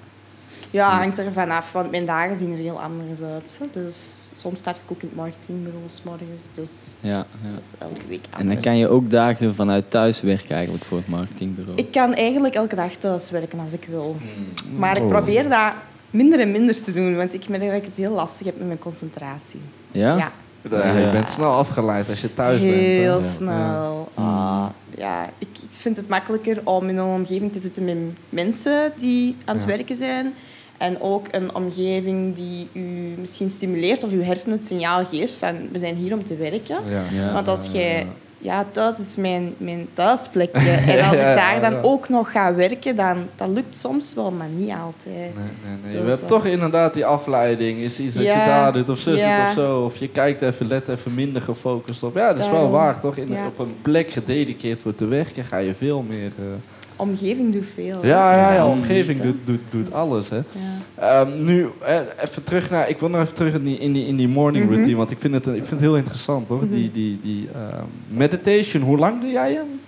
Ja, hangt er vanaf, want mijn dagen zien er heel anders uit. hè. Dus soms start ik ook in het marketingbureau 's morgens, dus Ja, ja. dat is elke week anders. En dan kan je ook dagen vanuit thuis werken eigenlijk voor het marketingbureau. Ik kan eigenlijk elke dag thuis werken als ik wil. Hmm. Maar ik Oh. probeer dat minder en minder te doen, want ik merk dat ik het heel lastig heb met mijn concentratie. Ja? Ja, Ja, je Ja. bent snel afgeleid als je thuis bent. heel snel. Ah, ja, ik, ik vind het makkelijker om in een omgeving te zitten met mensen die aan het Ja. werken zijn. En ook een omgeving die u misschien stimuleert of uw hersenen het signaal geeft van we zijn hier om te werken. Ja. Ja. Want als jij... Ja, thuis is mijn, mijn thuisplekje. [LAUGHS] En als ik daar dan ook nog ga werken, dan dat lukt soms wel, maar niet altijd. Nee, nee, nee. Dus, Je hebt toch inderdaad die afleiding. Is iets dat je daar doet of doet of zo. Of je kijkt even, let even minder gefocust op. Ja, dat is wel waar toch? In. Op een plek gedediceerd voor te werken ga je veel meer... eh, Omgeving doet veel. Ja, ja, ja, Ja, omgeving doet, doet, doet Dus- alles. Hè. Ja. Ehm, nu, even terug naar... Ik wil nog even terug in die, in die, in die morning Mhm. routine. Want ik vind het, ik vind het heel interessant, hoor. Mhm. Die, die, die ehm, meditation, hoe lang doe jij hem?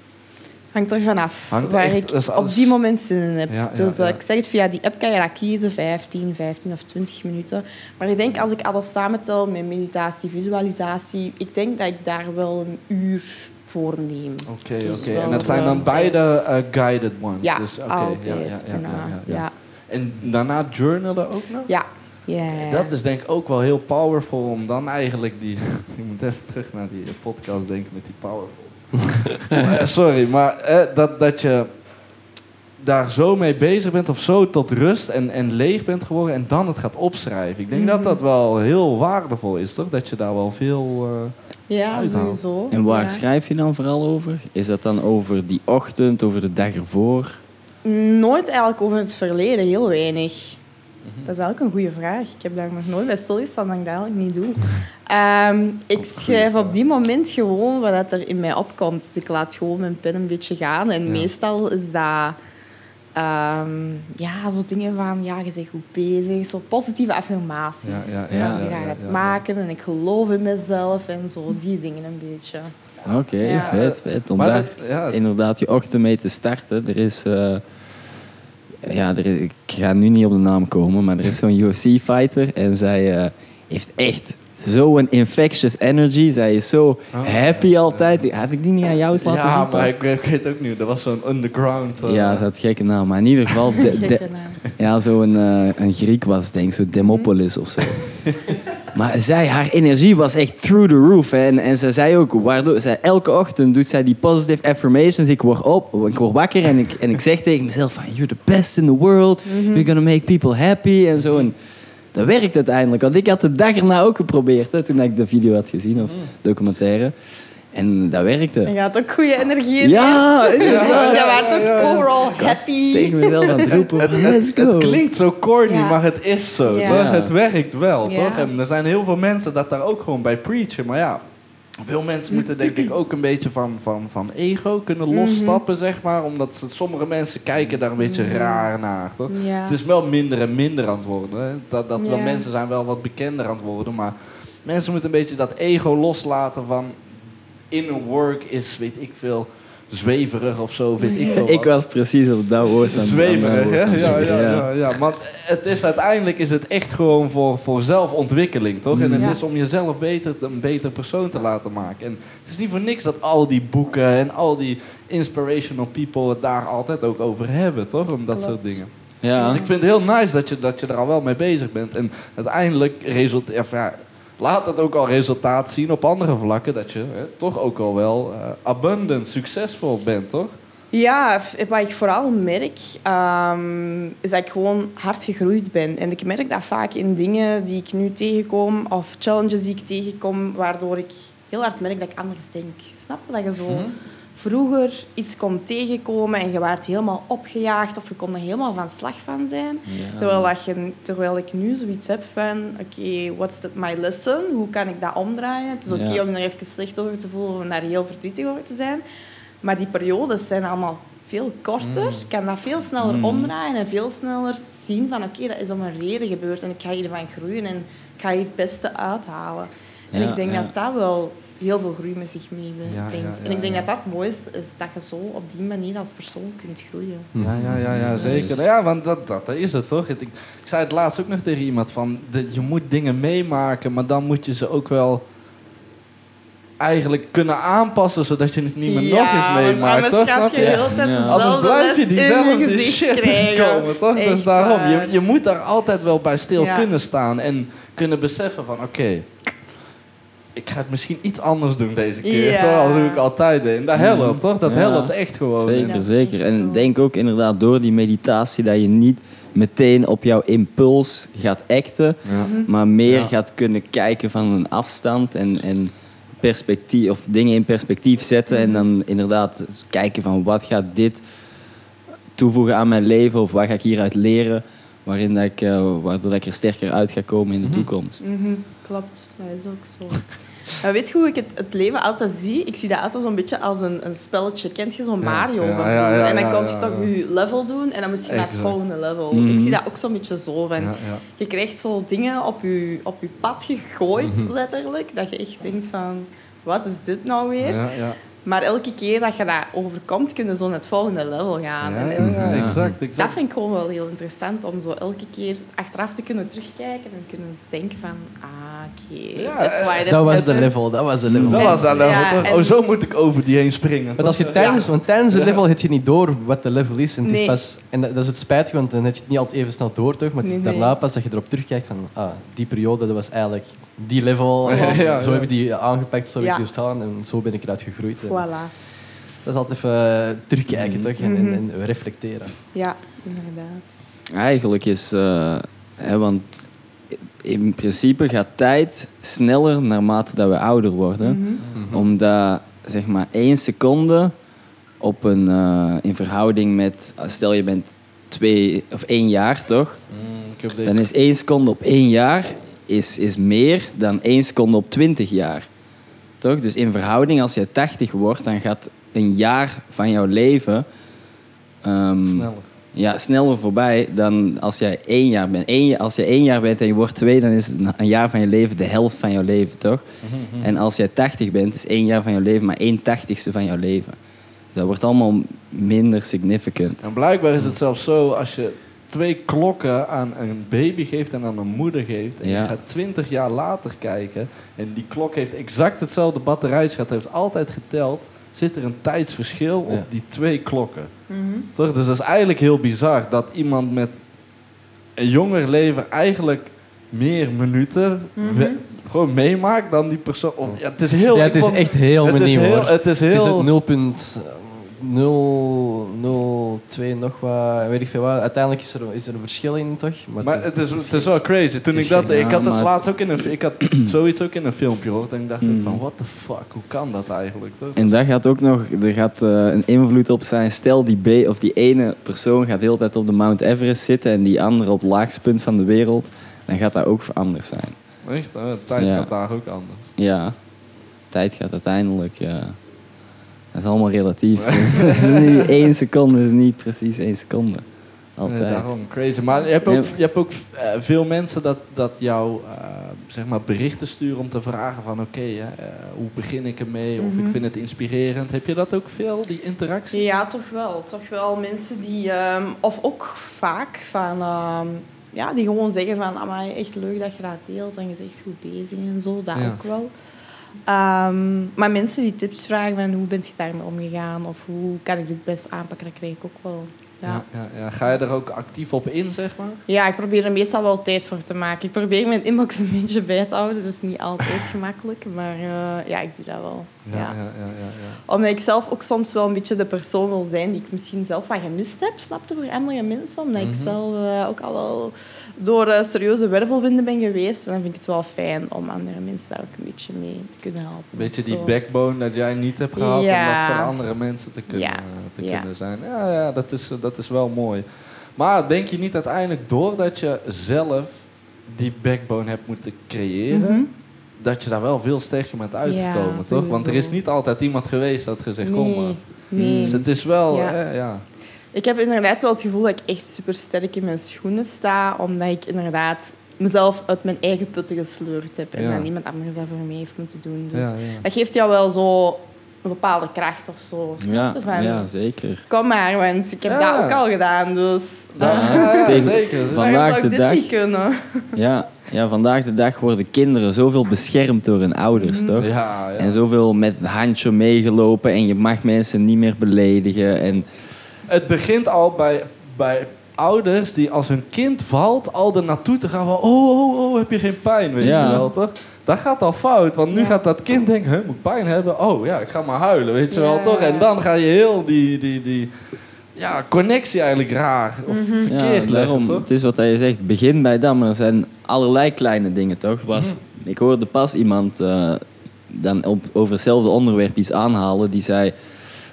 Hangt er vanaf Hangt waar echt- ik alles- op die moment zin in heb. Ja, dus eh, ja. ik zeg het via die app kan je dat kiezen, 15, 15 of 20 minuten. Maar ik denk als ik alles samentel met meditatie, visualisatie, ik denk dat ik daar wel een uur voor neem. Oké, Dus oké. En dat zijn dan beide eh, guided ones? Ja, dus, oké, altijd. ja, ja, ja, bijna. ja, ja. Ja. En daarna journalen ook nog? Ja. Ja. ja. Dat is denk ik ook wel heel powerful om dan eigenlijk die... [LAUGHS] ik moet even terug naar die podcast denken met die powerful. [LAUGHS] Eh, sorry, maar eh, dat, dat je daar zo mee bezig bent of zo tot rust en, en leeg bent geworden en dan het gaat opschrijven. Ik denk dat Mhm. dat wel heel waardevol is, toch? Dat je daar wel veel... eh, Ja, uithaalt. sowieso. En waar Ja. schrijf je dan vooral over? Is dat dan over die ochtend, over de dag ervoor? Nooit eigenlijk over het verleden, heel weinig. Mhm. Dat is eigenlijk een goede vraag. Ik heb daar nog nooit bij stilgestaan dat ik dat eigenlijk niet doe. [LAUGHS] Ehm, ik schrijf op die moment gewoon wat er in mij opkomt. Dus ik laat gewoon mijn pen een beetje gaan. En Ja. meestal is dat... ehm, ja, zo dingen van, ja, je bent goed bezig. Zo positieve affirmaties. Ja, ja, van, ja, je ja, gaat ja, het maken en ik geloof in mezelf en zo. Die dingen een beetje. Oké, Ja. vet, vet. Om maar daar dat- ja, inderdaad je ochtend mee te starten. Er is... eh, ja, er is, ik ga nu niet op de naam komen, maar er is zo'n UFC-fighter en zij eh, heeft echt zo'n infectious energy. Zij is zo Oh, happy ja, altijd. Had ik die niet aan jou eens laten ja, zien maar pas? ik, ik weet ook niet. Dat was zo'n underground... eh, Ja, ze had gekke naam. Maar in ieder geval, de, de, ja, zo'n eh, een Griek was het, denk ik, zo Demopolis of zo. [LAUGHS] maar zij, haar energie was echt through the roof. hè. En, en ze zei ook, waardoor, zij, elke ochtend doet zij die positive affirmations. Ik word op, ik word wakker en ik, en ik zeg tegen mezelf van, you're the best in the world. You're gonna make people happy en zo. En dat werkt uiteindelijk. Want ik had de dag erna ook geprobeerd, hè, toen ik de video had gezien, of documentaire. En dat werkte. En je had ook goede energie in Ja, [LAUGHS] je. inderdaad. Je waart ook overal happy. Tegen mezelf aan het roepen, let's go. Het klinkt zo corny, Ja. maar het is zo, Ja. toch? Het werkt wel, Ja. toch? En er zijn heel veel mensen dat daar ook gewoon bij preachen. Maar ja, veel mensen moeten denk ik ook een beetje van, van, van ego kunnen losstappen, zeg maar. Omdat ze, sommige mensen kijken daar een beetje raar naar, toch? Ja. Het is wel minder en minder aan het worden. Hè? Dat, dat wel mensen zijn wel wat bekender aan het worden, maar mensen moeten een beetje dat ego loslaten van inner work is, weet ik veel, zweverig of zo, weet ik veel. Ik was precies op dat woord aan Zweverig, hè? Ja, ja, ja, ja. Maar het is, uiteindelijk is het echt gewoon voor, voor zelfontwikkeling, toch? En het Ja. is om jezelf beter, een beter persoon te laten maken. En het is niet voor niks dat al die boeken en al die inspirational people het daar altijd ook over hebben, toch? Om dat Klopt. soort dingen. Ja. Dus ik vind het heel nice dat je, dat je er al wel mee bezig bent. En uiteindelijk resulteert... Ja, laat het ook al resultaat zien op andere vlakken. Dat je hè, toch ook al wel eh, abundant, succesvol bent, toch? Ja, wat ik vooral merk, ehm, is dat ik gewoon hard gegroeid ben. En ik merk dat vaak in dingen die ik nu tegenkom, of challenges die ik tegenkom, waardoor ik heel hard merk dat ik anders denk. Snap je dat je zo vroeger iets kon tegenkomen en je werd helemaal opgejaagd of je kon er helemaal van slag van zijn? Terwijl, dat je, terwijl ik nu zoiets heb van, oké, what's the, my lesson? Hoe kan ik dat omdraaien? Het is oké Ja. om er even slecht over te voelen of daar heel verdrietig over te zijn. Maar die periodes zijn allemaal veel korter. Ik kan dat veel sneller omdraaien en veel sneller zien van oké, dat is om een reden gebeurd en ik ga hiervan groeien en ik ga hier het beste uithalen. En Ja, ik denk dat dat wel heel veel groei met zich meebrengt. Ja, ja, ja, en ik denk dat dat het mooiste is, dat je zo op die manier als persoon kunt groeien. Ja, ja, ja, ja zeker. Ja, want dat, dat, dat is het toch? Ik, ik zei het laatst ook nog tegen iemand van... de- je moet dingen meemaken, maar dan moet je ze ook wel... eigenlijk kunnen aanpassen, zodat je het niet meer nog eens meemaakt. Anders toch? Snap je de hele tijd Ja. dezelfde Anders blijf je les in diezelfde je gezicht shit [LAUGHS] krijgen. toch? dus daarom, je, moet daar altijd wel bij stil Ja. kunnen staan en kunnen beseffen van, oké, ik ga het misschien iets anders doen deze keer, Ja. toch? Als hoe ik altijd deed. En dat helpt, toch? Dat Ja. helpt echt gewoon. Zeker, zeker. En denk ook inderdaad door die meditatie dat je niet meteen op jouw impuls gaat acten, Ja. maar meer Ja. gaat kunnen kijken van een afstand en, en perspectief, of dingen in perspectief zetten en dan inderdaad kijken van wat gaat dit toevoegen aan mijn leven of wat ga ik hieruit leren, waarin dat ik, eh, waardoor dat ik er sterker uit ga komen in de toekomst. Mhm, klopt, dat is ook zo. Maar weet je hoe ik het, het leven altijd zie? Ik zie dat altijd zo'n beetje als een, een spelletje. Kent je zo'n Ja, Mario ja, van ja, vroeger? ja, en dan ja, kon ja, je toch ja. je level doen en dan moest je naar het volgende level. Mhm. Ik zie dat ook zo'n beetje zo. Van, Ja, ja. Je krijgt zo dingen op je, op je pad gegooid, Mhm. letterlijk. Dat je echt denkt van, wat is dit nou weer? Ja, ja. Maar elke keer dat je dat overkomt, kun je zo naar het volgende level gaan. Ja, En, ja, ja, Ja. exact, dat exact. vind ik gewoon wel heel interessant, om zo elke keer achteraf te kunnen terugkijken en kunnen denken van, ah, oké, Ja, that's eh, why that was de level, dat was de level. Dat was dat level, toch? Oh, zo moet ik over die heen springen. Want, als je tijdens, want tijdens de level heb je niet door wat de level is. En, het is Nee. pas, en dat is het spijtige, want dan heb je het niet altijd even snel door, toch? Maar het is Nee, nee. daarna pas dat je erop terugkijkt van... Ah, die periode, dat was eigenlijk die level. [LAUGHS] Ja, ja. Zo heb ik die aangepakt, zo heb Ja. ik die staan. En zo ben ik eruit gegroeid. Voilà, Dat is altijd even eh, terugkijken, toch? En, en, Mhm. en reflecteren. ja, inderdaad. Eigenlijk is, eh, hè, want in principe gaat tijd sneller naarmate dat we ouder worden. Mhm. Omdat zeg maar één seconde op een, eh, in verhouding met, stel je bent twee of één jaar toch? Mm. Dan is één seconde op één jaar is, is meer dan één seconde op twintig jaar. Toch? Dus in verhouding, als je 80 wordt, dan gaat een jaar van jouw leven ehm, Sneller. Ja, sneller voorbij dan als jij één jaar bent. Eén, als je één jaar bent en je wordt twee, dan is een- jaar van je leven de helft van jouw leven, toch? En als jij 80 bent, is één jaar van jouw leven maar één tachtigste van jouw leven. Dus dat wordt allemaal minder significant. En blijkbaar is het zelfs zo, als je twee klokken aan een baby geeft en aan een moeder geeft... en Ja. je gaat twintig jaar later kijken... en die klok heeft exact hetzelfde batterijschat, heeft altijd geteld... zit er een tijdsverschil op Ja. die twee klokken. Mhm. Toch? Dus dat is eigenlijk heel bizar dat iemand met een jonger leven eigenlijk meer minuten Mhm. we- gewoon meemaakt dan die persoon. Of, ja, het is heel. ja, het is echt heel het is heel, het is Het is heel. ook 0.002 nog wat, weet ik veel wat. Uiteindelijk is er, is er een verschil in, toch? Maar het is, het is wel crazy. Toen ik dat, ik had het maar- laatst ook in een, ik had [CLEARS THROAT] zoiets ook in een filmpje gehoord en ik dacht Mm. van, what the fuck, hoe kan dat eigenlijk? Toch? En daar gaat ook nog er gaat, eh, een invloed op zijn. Stel, die, B, of die ene persoon gaat de hele tijd op de Mount Everest zitten en die andere op het laagste punt van de wereld, dan gaat dat ook anders zijn. Echt, hè? tijd Ja. gaat daar ook anders. Ja. tijd gaat uiteindelijk... Uh, dat is allemaal relatief. [LAUGHS] Het is niet één seconde, is niet precies één seconde. Altijd. daarom, crazy. Maar je hebt ook, je hebt ook uh, veel mensen dat, dat jou uh, zeg maar berichten sturen om te vragen van... oké, okay, uh, hoe begin ik ermee? Of mm -hmm. ik mhm. vind het inspirerend. Heb je dat ook veel, die interactie? Ja, toch wel. Toch wel mensen die... Um, of ook vaak van... Um, ja, die gewoon zeggen van... Amai, echt leuk dat je dat deelt en je bent echt goed bezig en zo. Dat ja. ook wel. Um, maar mensen die tips vragen van hoe ben je daarmee omgegaan of hoe kan ik dit best aanpakken, dat krijg ik ook wel. Ja. Ja, ja, Ga je er ook actief op in, zeg maar? Ja, ik probeer er meestal wel tijd voor te maken. Ik probeer mijn inbox een beetje bij te houden. Dus het is niet altijd gemakkelijk. Maar uh, ja, ik doe dat wel. Ja, ja. Ja, ja, Omdat ik zelf ook soms wel een beetje de persoon wil zijn die ik misschien zelf wat gemist heb. Snapte voor andere mensen. Omdat mm -hmm. ik mhm. zelf uh, ook al wel door uh, serieuze wervelwinden ben geweest. En dan vind ik het wel fijn om andere mensen daar ook een beetje mee te kunnen helpen. Een beetje die backbone dat jij niet hebt gehad om dat voor andere mensen te kunnen, te kunnen zijn. Ja, ja dat, is, dat is wel mooi. Maar denk je niet uiteindelijk doordat je zelf die backbone hebt moeten creëren... Mhm. Dat je daar wel veel sterker bent uitgekomen, toch? Want er is niet altijd iemand geweest dat gezegd, nee, kom maar. Nee. Dus het is wel... ja. Ik heb inderdaad wel het gevoel dat ik echt super sterk in mijn schoenen sta, omdat ik inderdaad mezelf uit mijn eigen putten gesleurd heb en dat niemand anders dat voor mij heeft moeten doen. Dus dat geeft jou wel zo een bepaalde kracht of zo. Ja, ja zeker. Kom maar, want ik heb dat ook al gedaan. Dus ja, [LAUGHS] zeker. Vandaag zou ik de dag, niet kunnen. Ja, ja, vandaag de dag worden kinderen zoveel beschermd door hun ouders, mhm. toch? Ja, ja. En zoveel met een handje meegelopen en je mag mensen niet meer beledigen. En het begint al bij, bij ouders die als hun kind valt al er naartoe te gaan van... Oh, oh, oh, heb je geen pijn, weet je wel, toch? Dat gaat al fout, want nu gaat dat kind denken... Huh, moet pijn hebben? Oh ja, ik ga maar huilen, weet je wel, toch? En dan ga je heel die... die, die ja, connectie eigenlijk raar of mm -hmm. verkeerd leggen, toch? Het is wat je zegt, begin bij dat, maar er zijn allerlei kleine dingen, toch? Was, mhm. Ik hoorde pas iemand uh, dan op, over hetzelfde onderwerp iets aanhalen, die zei...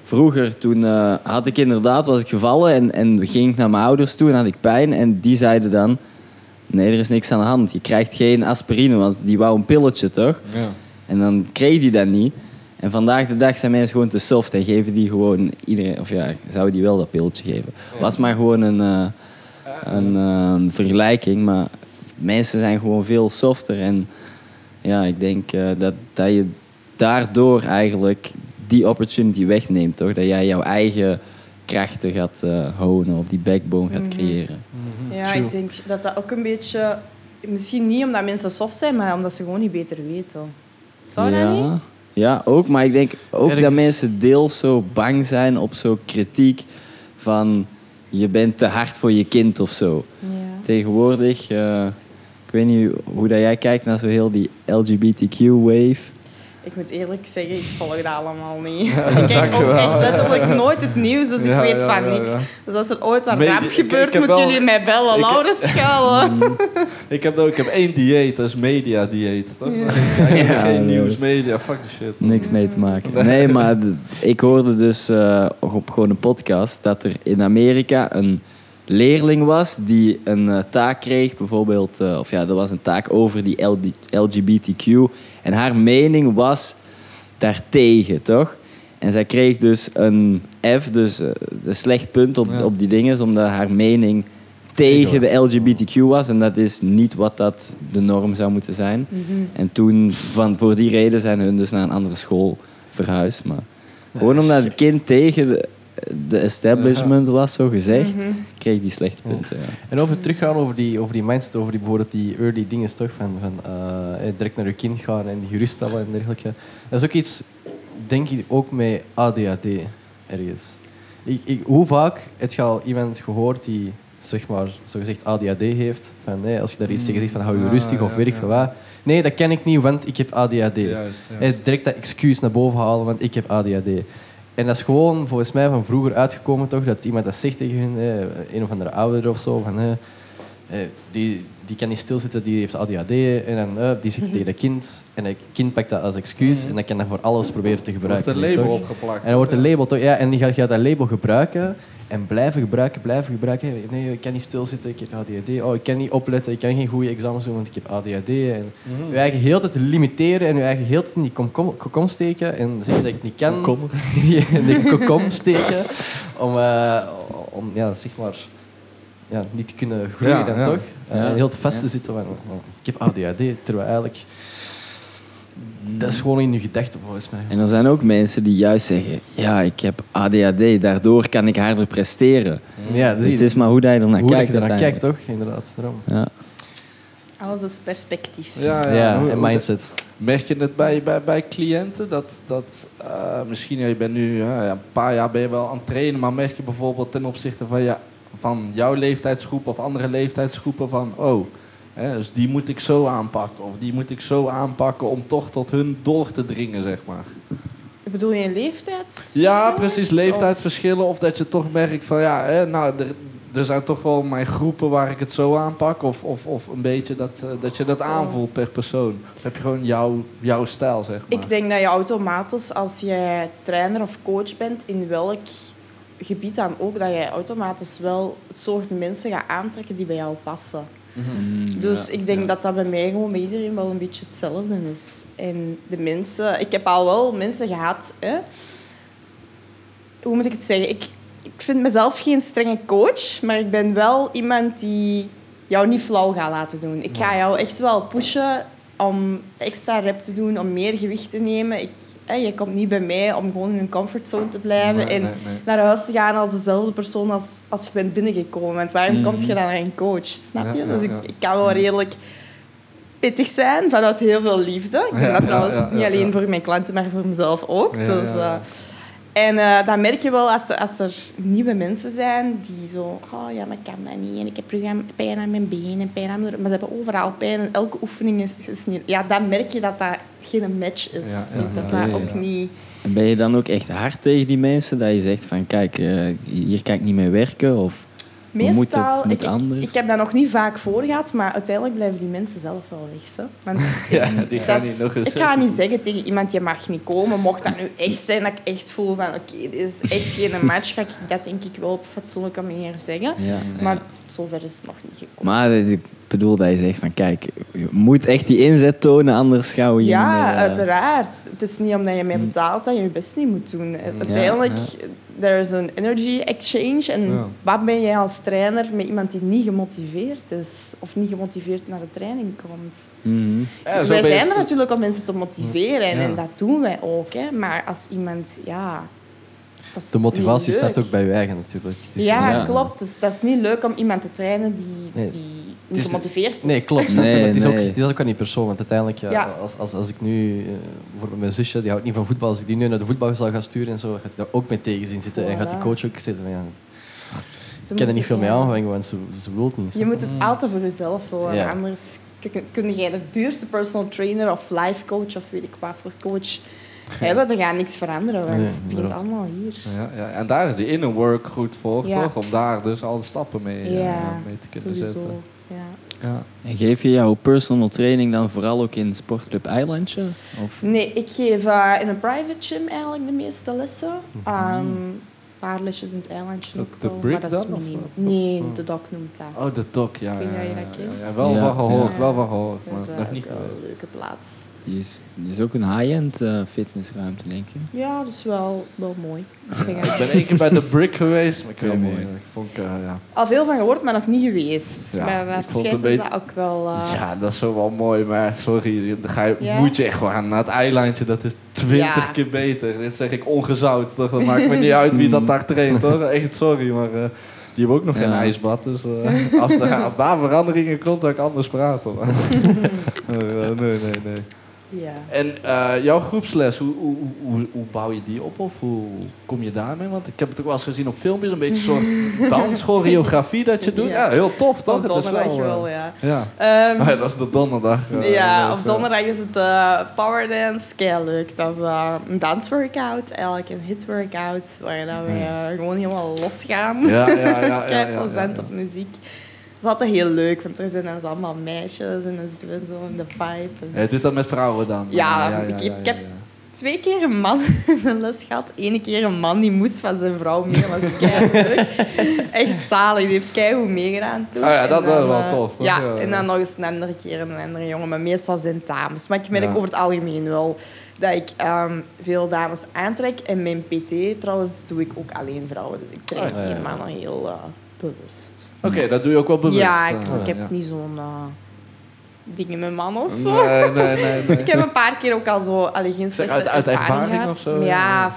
Vroeger, toen uh, had ik inderdaad, was ik gevallen en, en ging ik naar mijn ouders toe en had ik pijn. En die zeiden dan, nee, er is niks aan de hand. Je krijgt geen aspirine, want die wou een pilletje, toch? Ja. En dan kreeg die dat niet. En vandaag de dag zijn mensen gewoon te soft en geven die gewoon iedereen, of ja, zouden die wel dat pilletje geven. Was maar gewoon een, uh, een, uh, een, vergelijking, maar mensen zijn gewoon veel softer. En ja, ik denk dat, dat je daardoor eigenlijk die opportunity wegneemt, toch? Dat jij jouw eigen krachten gaat uh, honen of die backbone gaat mhm. creëren. Mhm. Ja, ik denk dat dat ook een beetje... Misschien niet omdat mensen soft zijn, maar omdat ze gewoon niet beter weten. Zou ja. dat niet? Ja, ook. Maar ik denk ook dat mensen deels zo bang zijn op zo'n kritiek van... Je bent te hard voor je kind of zo. Ja. Tegenwoordig... Uh, ik weet niet hoe dat jij kijkt naar zo heel die LGBTQ-wave. Ik moet eerlijk zeggen, ik volg dat allemaal niet. [LAUGHS] ik kijk ook echt letterlijk nooit het nieuws, dus ik weet van niks. Dus als er ooit wat rap gebeurt, moeten jullie mij bellen. Ik, Laura Schellen. [LAUGHS] Mm. ik, heb ik heb één dieet, dat is media-dieet. geen nieuws, media, fuck the shit. Niks mee te maken. Nee, maar ik hoorde dus uh, op gewoon een podcast dat er in Amerika een leerling was die een uh, taak kreeg, bijvoorbeeld, uh, of ja, dat was een taak over die LGBTQ. En haar mening was daartegen, toch? En zij kreeg dus een F, dus uh, een slecht punt op, op die dingen, omdat haar mening tegen de LGBTQ was. En dat is niet wat dat de norm zou moeten zijn. Mm -hmm. En toen, van, voor die reden, zijn hun dus naar een andere school verhuisd. Maar gewoon omdat het kind tegen de de establishment was, zo gezegd, mm kreeg die slechte punten. Ja. En over teruggaan over die, over die mindset, over die, bijvoorbeeld die early dingen, toch? Van, van uh, direct naar je kind gaan en die geruststellen en dergelijke. Dat is ook iets, denk ik, ook met ADHD ergens. Ik, ik, hoe vaak heb je al iemand gehoord die zeg maar, zogezegd ADHD heeft. Van, nee, als je daar iets tegen zegt van hou je ah, rustig of werk van wat. Nee, dat ken ik niet, want ik heb ADHD. Juist, juist. Direct dat excuus naar boven halen, want ik heb ADHD. En dat is gewoon volgens mij van vroeger uitgekomen toch, dat iemand dat zegt tegen hun, een of andere ouder of zo, van eh, die, die kan niet stilzitten, die heeft ADHD en dan, uh, die zit tegen dat kind en het kind pakt dat als excuus en dan kan dat voor alles proberen te gebruiken. Er wordt een label opgeplakt. En dan wordt een label toch, ja, en die gaat, gaat dat label gebruiken En blijven gebruiken, blijven gebruiken. Nee, ik kan niet stilzitten, ik heb ADHD. Oh, ik kan niet opletten, ik kan geen goede examens doen, want ik heb ADHD. En Mhm. je eigen heel tijd limiteren en je eigen heel tijd in die komkom kom steken en zeggen dat ik het niet kan. Komkommer. [LAUGHS] in de kokom steken. Om, eh, om ja, zeg maar, ja, niet te kunnen groeien Ja, dan ja. toch. Ja. En heel vast te zitten van, oh, ik heb ADHD, terwijl eigenlijk... Dat is gewoon in je gedachten volgens mij. En er zijn ook mensen die juist zeggen: Ja, ik heb ADHD, daardoor kan ik harder presteren. Ja, Dus het is maar hoe dat je ernaar hoe kijkt. je ernaar kijkt, uiteindelijk. toch? Inderdaad, daarom. Ja. Alles is perspectief. Ja, Ja, ja. Hoe- en hoe- mindset. Merk je het bij, bij, bij cliënten? Dat, dat eh, misschien, ja, je bent nu een paar jaar ben je wel aan het trainen, maar merk je bijvoorbeeld ten opzichte van, ja, van jouw leeftijdsgroep of andere leeftijdsgroepen van, oh, hè, dus die moet ik zo aanpakken of die moet ik zo aanpakken om toch tot hun door te dringen, zeg maar. Bedoel je leeftijd? Ja, precies, leeftijdsverschillen of dat je toch merkt van, ja, hè, nou, er, er zijn toch wel mijn groepen waar ik het zo aanpak of, of, of een beetje dat, eh, dat je dat aanvoelt per persoon. Of heb je gewoon jouw, jouw stijl, zeg maar. Ik denk dat je automatisch, als je trainer of coach bent, in welk gebied dan ook, dat je automatisch wel het soort mensen gaat aantrekken die bij jou passen. Mm, Dus ja, ik denk ja. dat dat bij mij gewoon bij iedereen wel een beetje hetzelfde is. En de mensen... Ik heb al wel mensen gehad... Hè? Hoe moet ik het zeggen? Ik, ik vind mezelf geen strenge coach, maar ik ben wel iemand die jou niet flauw gaat laten doen. Ik ga jou echt wel pushen om extra rep te doen, om meer gewicht te nemen. Ik, je komt niet bij mij om gewoon in een comfortzone te blijven Nee, en nee, nee. naar huis te gaan als dezelfde persoon als, als je bent binnengekomen. Want waarom Mhm. kom je dan naar een coach? Snap je? Dus ik, ik kan wel redelijk pittig zijn vanuit heel veel liefde. Ik Ja, dat trouwens niet alleen voor mijn klanten, maar voor mezelf ook. Dus, eh, en eh, dan merk je wel als, er- als er nieuwe mensen zijn die zo... Oh ja, maar ik kan dat niet. En ik heb pijn aan mijn benen en pijn aan mijn... Maar ze hebben overal pijn en elke oefening is, is niet... Ja, dan merk je dat dat geen match is. Ja, ja, dus dat ja, dat ja, ook ja. niet... En ben je dan ook echt hard tegen die mensen? Dat je zegt van, kijk, eh, hier kan ik niet mee werken? Of Meestal, moet het moet ik, anders? ik heb dat nog niet vaak voor gehad, maar uiteindelijk blijven die mensen zelf wel weg. Zo. Want [LAUGHS] Ja, die gaan dat niet is- nog eens ik ga niet zeggen tegen iemand, je mag niet komen. Mocht dat nu echt zijn, dat ik echt voel van, oké, dit is echt geen [LAUGHS] match, ga ik dat denk ik wel op fatsoenlijke manier zeggen. Ja, Maar zover is het nog niet gekomen. Maar ik bedoel dat je zegt van, kijk, je moet echt die inzet tonen, anders gaan we je Ja, meer... eh, uiteraard. Het is niet omdat je mij betaalt dat je je best niet moet doen. Uiteindelijk, er is een energy exchange. En Ja. wat ben jij als trainer met iemand die niet gemotiveerd is? Of niet gemotiveerd naar de training komt? Ja, zo wij je- zijn er natuurlijk om mensen te motiveren. En, Ja. en dat doen wij ook. Hè. Maar als iemand... Ja, De motivatie leuk. ook bij je eigen natuurlijk. Het is Ja, Ja. klopt. Dus dat is niet leuk om iemand te trainen die, Nee. die is- niet gemotiveerd is. Nee, klopt. [LAUGHS] Nee, maar het, is ook, nee. het is ook aan die persoon. Want uiteindelijk, ja, Ja. Als, als, als ik nu... eh, bijvoorbeeld mijn zusje, die houdt niet van voetbal. Als ik die nu naar de voetbalzaal ga sturen en zo, gaat hij daar ook mee tegen zien zitten. En gaat die coach ook zitten van, ja, Ze ik kan er niet veel mee aanvangen, want ze, ze wil het niet. Je moet het altijd voor jezelf houden. Ja. Anders kun- kun jij de duurste personal trainer of life coach of weet ik wat voor coach hebben. Er gaat niks veranderen, want Nee, het begint allemaal hier. Ja, ja, en daar is die inner work goed voor, Ja. toch? Om daar dus al de stappen mee, eh, Ja, mee te kunnen sowieso. zetten. Ja. Ja. En geef je jouw personal training dan vooral ook in Sportclub Eilandje? Of? Nee, ik geef eh, in een private gym eigenlijk de meeste lessen. Mhm. Ehm, een paar lesjes in het eilandje De- ook wel, maar dat is dan, of- Nee, oh. de doc noemt dat. Oh, de doc, ja. Ik weet niet ja, of je ja, dat ja, kent. ja, wel Ja, van gehoord, ja. wel van gehoord. Dat Maar is nog niet wel een leuke plaats. Die is, die is ook een high-end eh, fitnessruimte, denk ik. Ja, dat is wel, wel mooi. ik ben één keer bij de Brick geweest, maar ik weet mooi. Ik vond, eh, ja. Al veel van gehoord, maar nog niet geweest. Ja, maar vond het een schijnt is beetje- dat ook wel... eh, ja, dat is zo wel mooi, maar sorry, dan ga je, Ja? moet je echt gewoon naar het eilandje. Dat is twintig Ja. keer beter. Dit zeg ik ongezout, toch? Dat maakt me niet uit wie dat daar traint, hoor. Echt sorry, maar eh, die hebben ook nog geen ijsbad. Dus eh, als, daar- als daar veranderingen komt, zou ik anders praten. Maar, [LAUGHS] Maar, eh, nee, nee, nee. Ja. En eh, jouw groepsles, hoe, hoe, hoe, hoe bouw je die op of hoe kom je daarmee? Want ik heb het ook wel eens gezien op filmpjes, een beetje een soort [LAUGHS] danschoreografie dat je doet. Ja, Ja. heel tof toch? Op donderdag wel, wel, eh, ja. ja. Ehm, Oh ja, dat is de donderdag. eh, ja, dus, op eh, donderdag is het eh power dance. Leuk. Dat is eh, een dansworkout, eigenlijk een hit workout, waar dat we eh, gewoon helemaal losgaan. Ja, ja, ja. ja. [LAUGHS] op muziek. Dat is altijd heel leuk, want er zijn dan zo allemaal meisjes en dan zitten we zo in de vibe. En- Ja, dit dan met vrouwen dan? Ja, ja, ik heb- ik heb- twee keer een man in [LAUGHS] mijn les gehad. Eén keer een man die moest van zijn vrouw mee. Dat was keihard. Echt zalig. Die heeft keihard meegedaan toen. Oh ja, dat was dan, wel eh, tof, toch? Ja, en dan nog eens een andere keer een andere jongen. Maar meestal zijn dames. Maar ik merk over het algemeen wel dat ik ehm, veel dames aantrek. En mijn PT trouwens doe ik ook alleen vrouwen. Dus ik trek Ah, geen mannen heel eh, bewust. Oké, dat doe je ook wel bewust. Ja, ik, eh, ik heb ja. niet zo'n uh, dingen met mannen of zo. Nee, nee, nee. nee. [LAUGHS] Ik heb een paar keer ook al zo allee, geen slechte uit- uit ervaring, gehad. of zo? Hmm. Ja,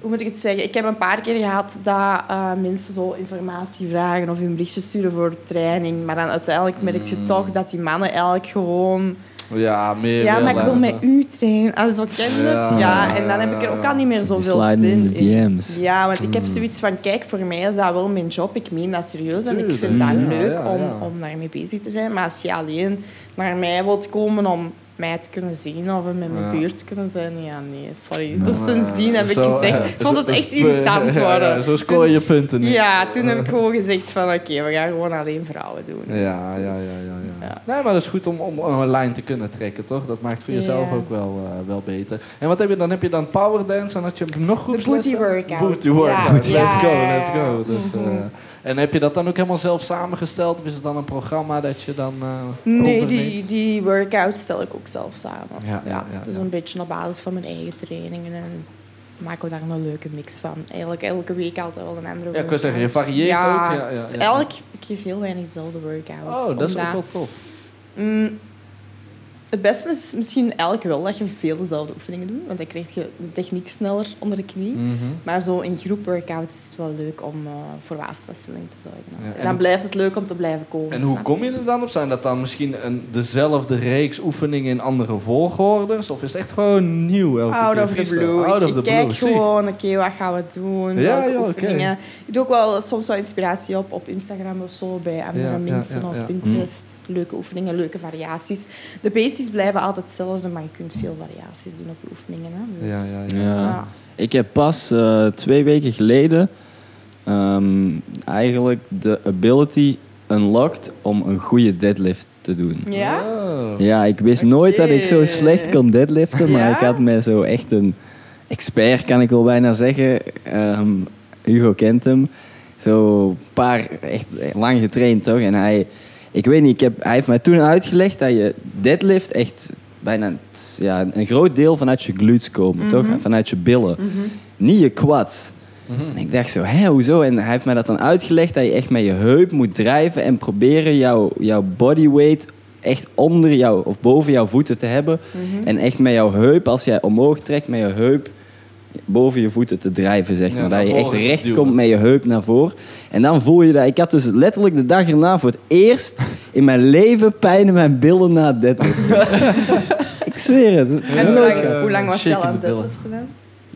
hoe moet ik het zeggen? Ik heb een paar keer gehad dat eh, mensen zo informatie vragen of een berichtje sturen voor training. Maar dan uiteindelijk merk je Hmm. toch dat die mannen eigenlijk gewoon... Ja, meer Ja, maar ik wil met u trainen. En zo ken je het. Ja, en dan heb ik er ook al niet meer zoveel zin in DM's. Ja, want ik heb zoiets van, kijk, voor mij is dat wel mijn job. Ik meen dat serieus en ik vind dat Ja, leuk om, om daarmee bezig te zijn. Maar als je alleen naar mij wilt komen om mij te kunnen zien of in mijn Ja. buurt kunnen zijn, ja, nee, sorry. Dus sindsdien heb ik Zo, gezegd, eh, ik vond het echt irritant [LAUGHS] ja, worden. ja, zo scoor je punten niet. Ja, toen heb ik gewoon gezegd van, oké, we gaan gewoon alleen vrouwen doen. Ja, ja, ja, ja, ja. Ja. Nee, maar dat is goed om, om een lijn te kunnen trekken, toch? Dat maakt voor jezelf Ja. ook wel, eh, wel beter. En wat heb je dan? Heb je dan powerdance en had je nog goed De booty workout. Booty workout. Ja. Let's go, Ja. let's go. Dus, eh, en heb je dat dan ook helemaal zelf samengesteld? Of is het dan een programma dat je dan eh Nee, die, overneemt? die workout stel ik ook zelf samen. Ja, ja, ja, dus een beetje op basis van mijn eigen trainingen. En maken we daar een leuke mix van. Eigenlijk elke week altijd wel een andere Ja, ik wou zeggen, je varieert ja, ook, ja, ja, dus ja. Elk, ik geef heel weinig dezelfde workouts. Oh, dat is ook wel tof. Mm, het beste is misschien elk wel dat je veel dezelfde oefeningen doet. Want dan krijg je de techniek sneller onder de knie. Mhm. Maar zo in groep workouts is het wel leuk om eh, voor wat afwisseling te zorgen. Ja, en en- dan blijft het leuk om te blijven komen. En hoe kom je er dan op? Zijn dat dan misschien een, dezelfde reeks oefeningen in andere volgordes? Of is het echt gewoon nieuw elke Out keer of the blue. Out ik of the kijk blue, zie. gewoon, oké, wat gaan we doen? Ja, Welke oefeningen? Ik doe ook wel soms wel inspiratie op op Instagram of zo, bij andere Ja, mensen of. Pinterest. Leuke oefeningen, leuke variaties. De basics blijven altijd hetzelfde, maar je kunt veel variaties doen op je oefeningen. Hè? Dus, Ja, ja, ja. Ja. ja. Ik heb pas eh, twee weken geleden ehm, eigenlijk de ability unlocked om een goede deadlift te doen. Ja? Oh. Ja, ik wist nooit dat ik zo slecht kon deadliften, maar Ja? ik had mij zo echt een expert, kan ik wel bijna zeggen. Ehm, Hugo kent hem. Zo een paar, echt lang getraind toch? En hij, ik weet niet, ik heb, hij heeft mij toen uitgelegd dat je deadlift echt bijna ja, een groot deel vanuit je glutes komen, toch? Vanuit je billen. Niet je quads. En ik dacht zo, hé, hoezo? En hij heeft mij dat dan uitgelegd dat je echt met je heup moet drijven en proberen jouw, jouw bodyweight echt onder jou of boven jouw voeten te hebben. En echt met jouw heup, als jij omhoog trekt, met je heup boven je voeten te drijven, zeg maar. dat je echt recht duwen. komt met je heup naar voren. En dan voel je dat. Ik had dus letterlijk de dag erna voor het eerst in mijn leven pijn in mijn billen na het deadliften. [LAUGHS] ik zweer het. En hoe lang, gehad. hoe lang was je al aan het deadliften dan?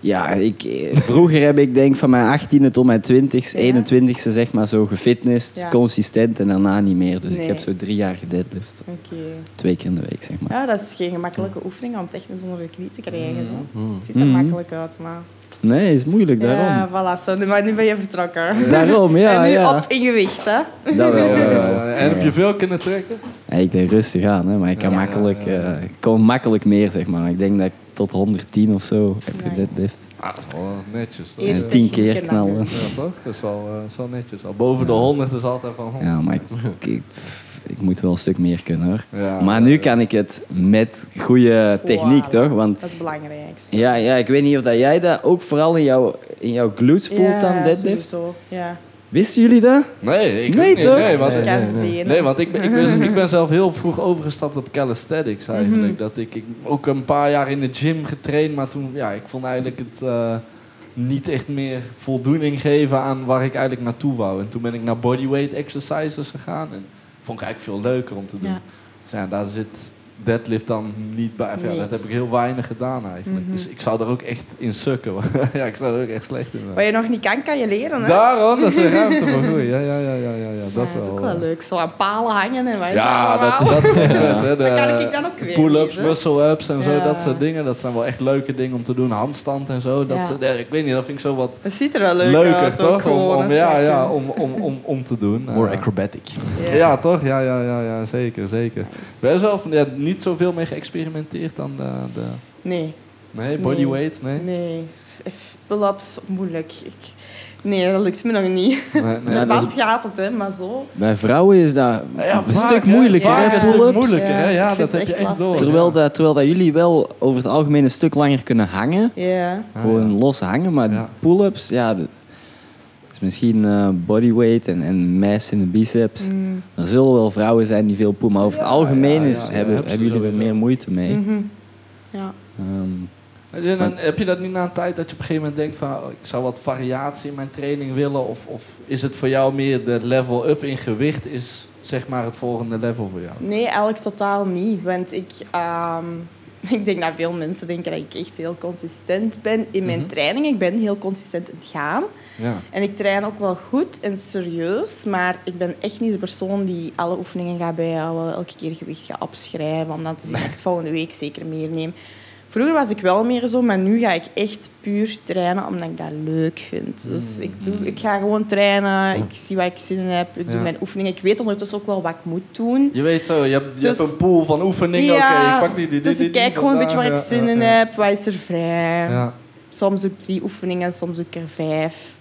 Ja, ik, eh, vroeger heb ik denk van mijn 18e tot mijn 20ste, Ja. 21ste zeg maar zo gefitnessd, Ja. consistent en daarna niet meer. Dus Nee. ik heb zo drie jaar gedeadlift. Oké. Twee keer in de week zeg maar. Ja, dat is geen gemakkelijke oefening om technisch onder de knie te krijgen. Zo. Mm. Het ziet er Mhm. makkelijk uit, maar... Nee, is moeilijk, daarom. Ja, voilà. Zo, nu, maar nu ben je vertrokken. Daarom, ja. [LAUGHS] en nu ja. op in gewicht, hè? Dat wel. Ja. [LAUGHS] En heb je veel kunnen trekken? Ja, ik deed rustig aan, hè, maar ik kan Ja, makkelijk, ja, ja. eh, ik kon makkelijk meer zeg maar. Ik denk dat ik tot 110 of zo heb Nice. gedeadlift. Ah, wel netjes. Eerst En tien techniek keer en dan knallen. doen. Ja, toch? Dat is wel, eh, is wel netjes. Al boven de 100 is altijd van... hm. Ja, maar ik, [LAUGHS] ik, ik moet wel een stuk meer kunnen hoor. Ja, Maar nu ja. kan ik het met goede techniek, toch? Want Dat is het belangrijkste. Ja, ja, ik weet niet of dat jij dat ook vooral in jouw, in jouw glutes voelt dan, deadlift. sowieso. Ja. Wisten jullie dat? Nee, ik Nee, niet. toch? Nee, want, Nee, nee, Kant nee. benen. nee, want ik, ben, ik, ben, ik ben zelf heel vroeg overgestapt op calisthenics eigenlijk. Dat ik, ik ook een paar jaar in de gym getraind, maar toen, ja, ik vond eigenlijk het eh, niet echt meer voldoening geven aan waar ik eigenlijk naartoe wou. En toen ben ik naar bodyweight exercises gegaan en vond ik eigenlijk veel leuker om te doen. Ja. Dus ja, daar zit deadlift dan niet bij. Ja, dat heb ik heel weinig gedaan eigenlijk. Mhm. Dus ik zou er ook echt in sukken. [LAUGHS] ja, ik zou er ook echt slecht in zijn. Wat je nog niet kan, kan je leren, hè? Daarom, dat is een [LAUGHS] ruimte voor groei. Ja, ja, ja, ja, ja, ja dat, Ja, dat is ook wel. wel leuk. Zo aan palen hangen en wat is Ja, dat dat? Dat [LAUGHS] kan ik dan ook weer Pull-ups, muscle-ups en zo, Ja. dat soort dingen. Dat zijn wel echt leuke dingen om te doen. Handstand en zo. Dat Ja. soort- ja, ik weet niet, dat vind ik zo wat Het ziet er wel leuk leuker, uit, toch? Om, ja, ja, om, om, om, om te doen. More Ja. acrobatic. Ja. Ja, toch? Ja, ja, ja, ja zeker, zeker. Nice. Best wel van, ja, niet zoveel mee geëxperimenteerd dan de... de... Nee. Nee, bodyweight, nee? Nee, pull-ups, moeilijk. Ik, nee, dat lukt me nog niet. Nee, nee. [LAUGHS] Met band gaat het, hè, maar zo. Bij vrouwen is dat een stuk moeilijker, hè, pull-ups. moeilijker, hè? Ja, dat heb je echt door. Terwijl, dat, terwijl dat jullie wel over het algemeen een stuk langer kunnen hangen. Ja. Gewoon los hangen, maar pull-ups, ja... Misschien uh, bodyweight en, en mass in de biceps. Mm. Er zullen wel vrouwen zijn die veel poelen, maar over het algemeen is, hebben, hebben jullie er meer moeite mee. Mm -hmm. Ja. Um, dan, heb je dat niet na een tijd dat je op een gegeven moment denkt van oh, ik zou wat variatie in mijn training willen? Of, of is het voor jou meer de level up in gewicht is zeg maar het volgende level voor jou? Nee, eigenlijk totaal niet. Want ik, um, [LAUGHS] ik denk dat veel mensen denken dat ik echt heel consistent ben in mijn mm training. Ik ben heel consistent in het gaan. Ja. En ik train ook wel goed en serieus, maar ik ben echt niet de persoon die alle oefeningen gaat bijhouden, elke keer gewicht gaat opschrijven, om dan te zeggen dat ik volgende week zeker meer neem. Vroeger was ik wel meer zo, maar nu ga ik echt puur trainen omdat ik dat leuk vind. Dus mm. ik, doe, ik ga gewoon trainen, ik zie waar ik zin in heb, ik doe mijn oefeningen. Ik weet ondertussen ook wel wat ik moet doen. Je weet zo, je hebt, je hebt dus- een pool van oefeningen. Ja, ik pak die, die, dus ik kijk gewoon een beetje waar ik zin in heb, wat is er vrij. Soms ook drie oefeningen, soms ook er vijf.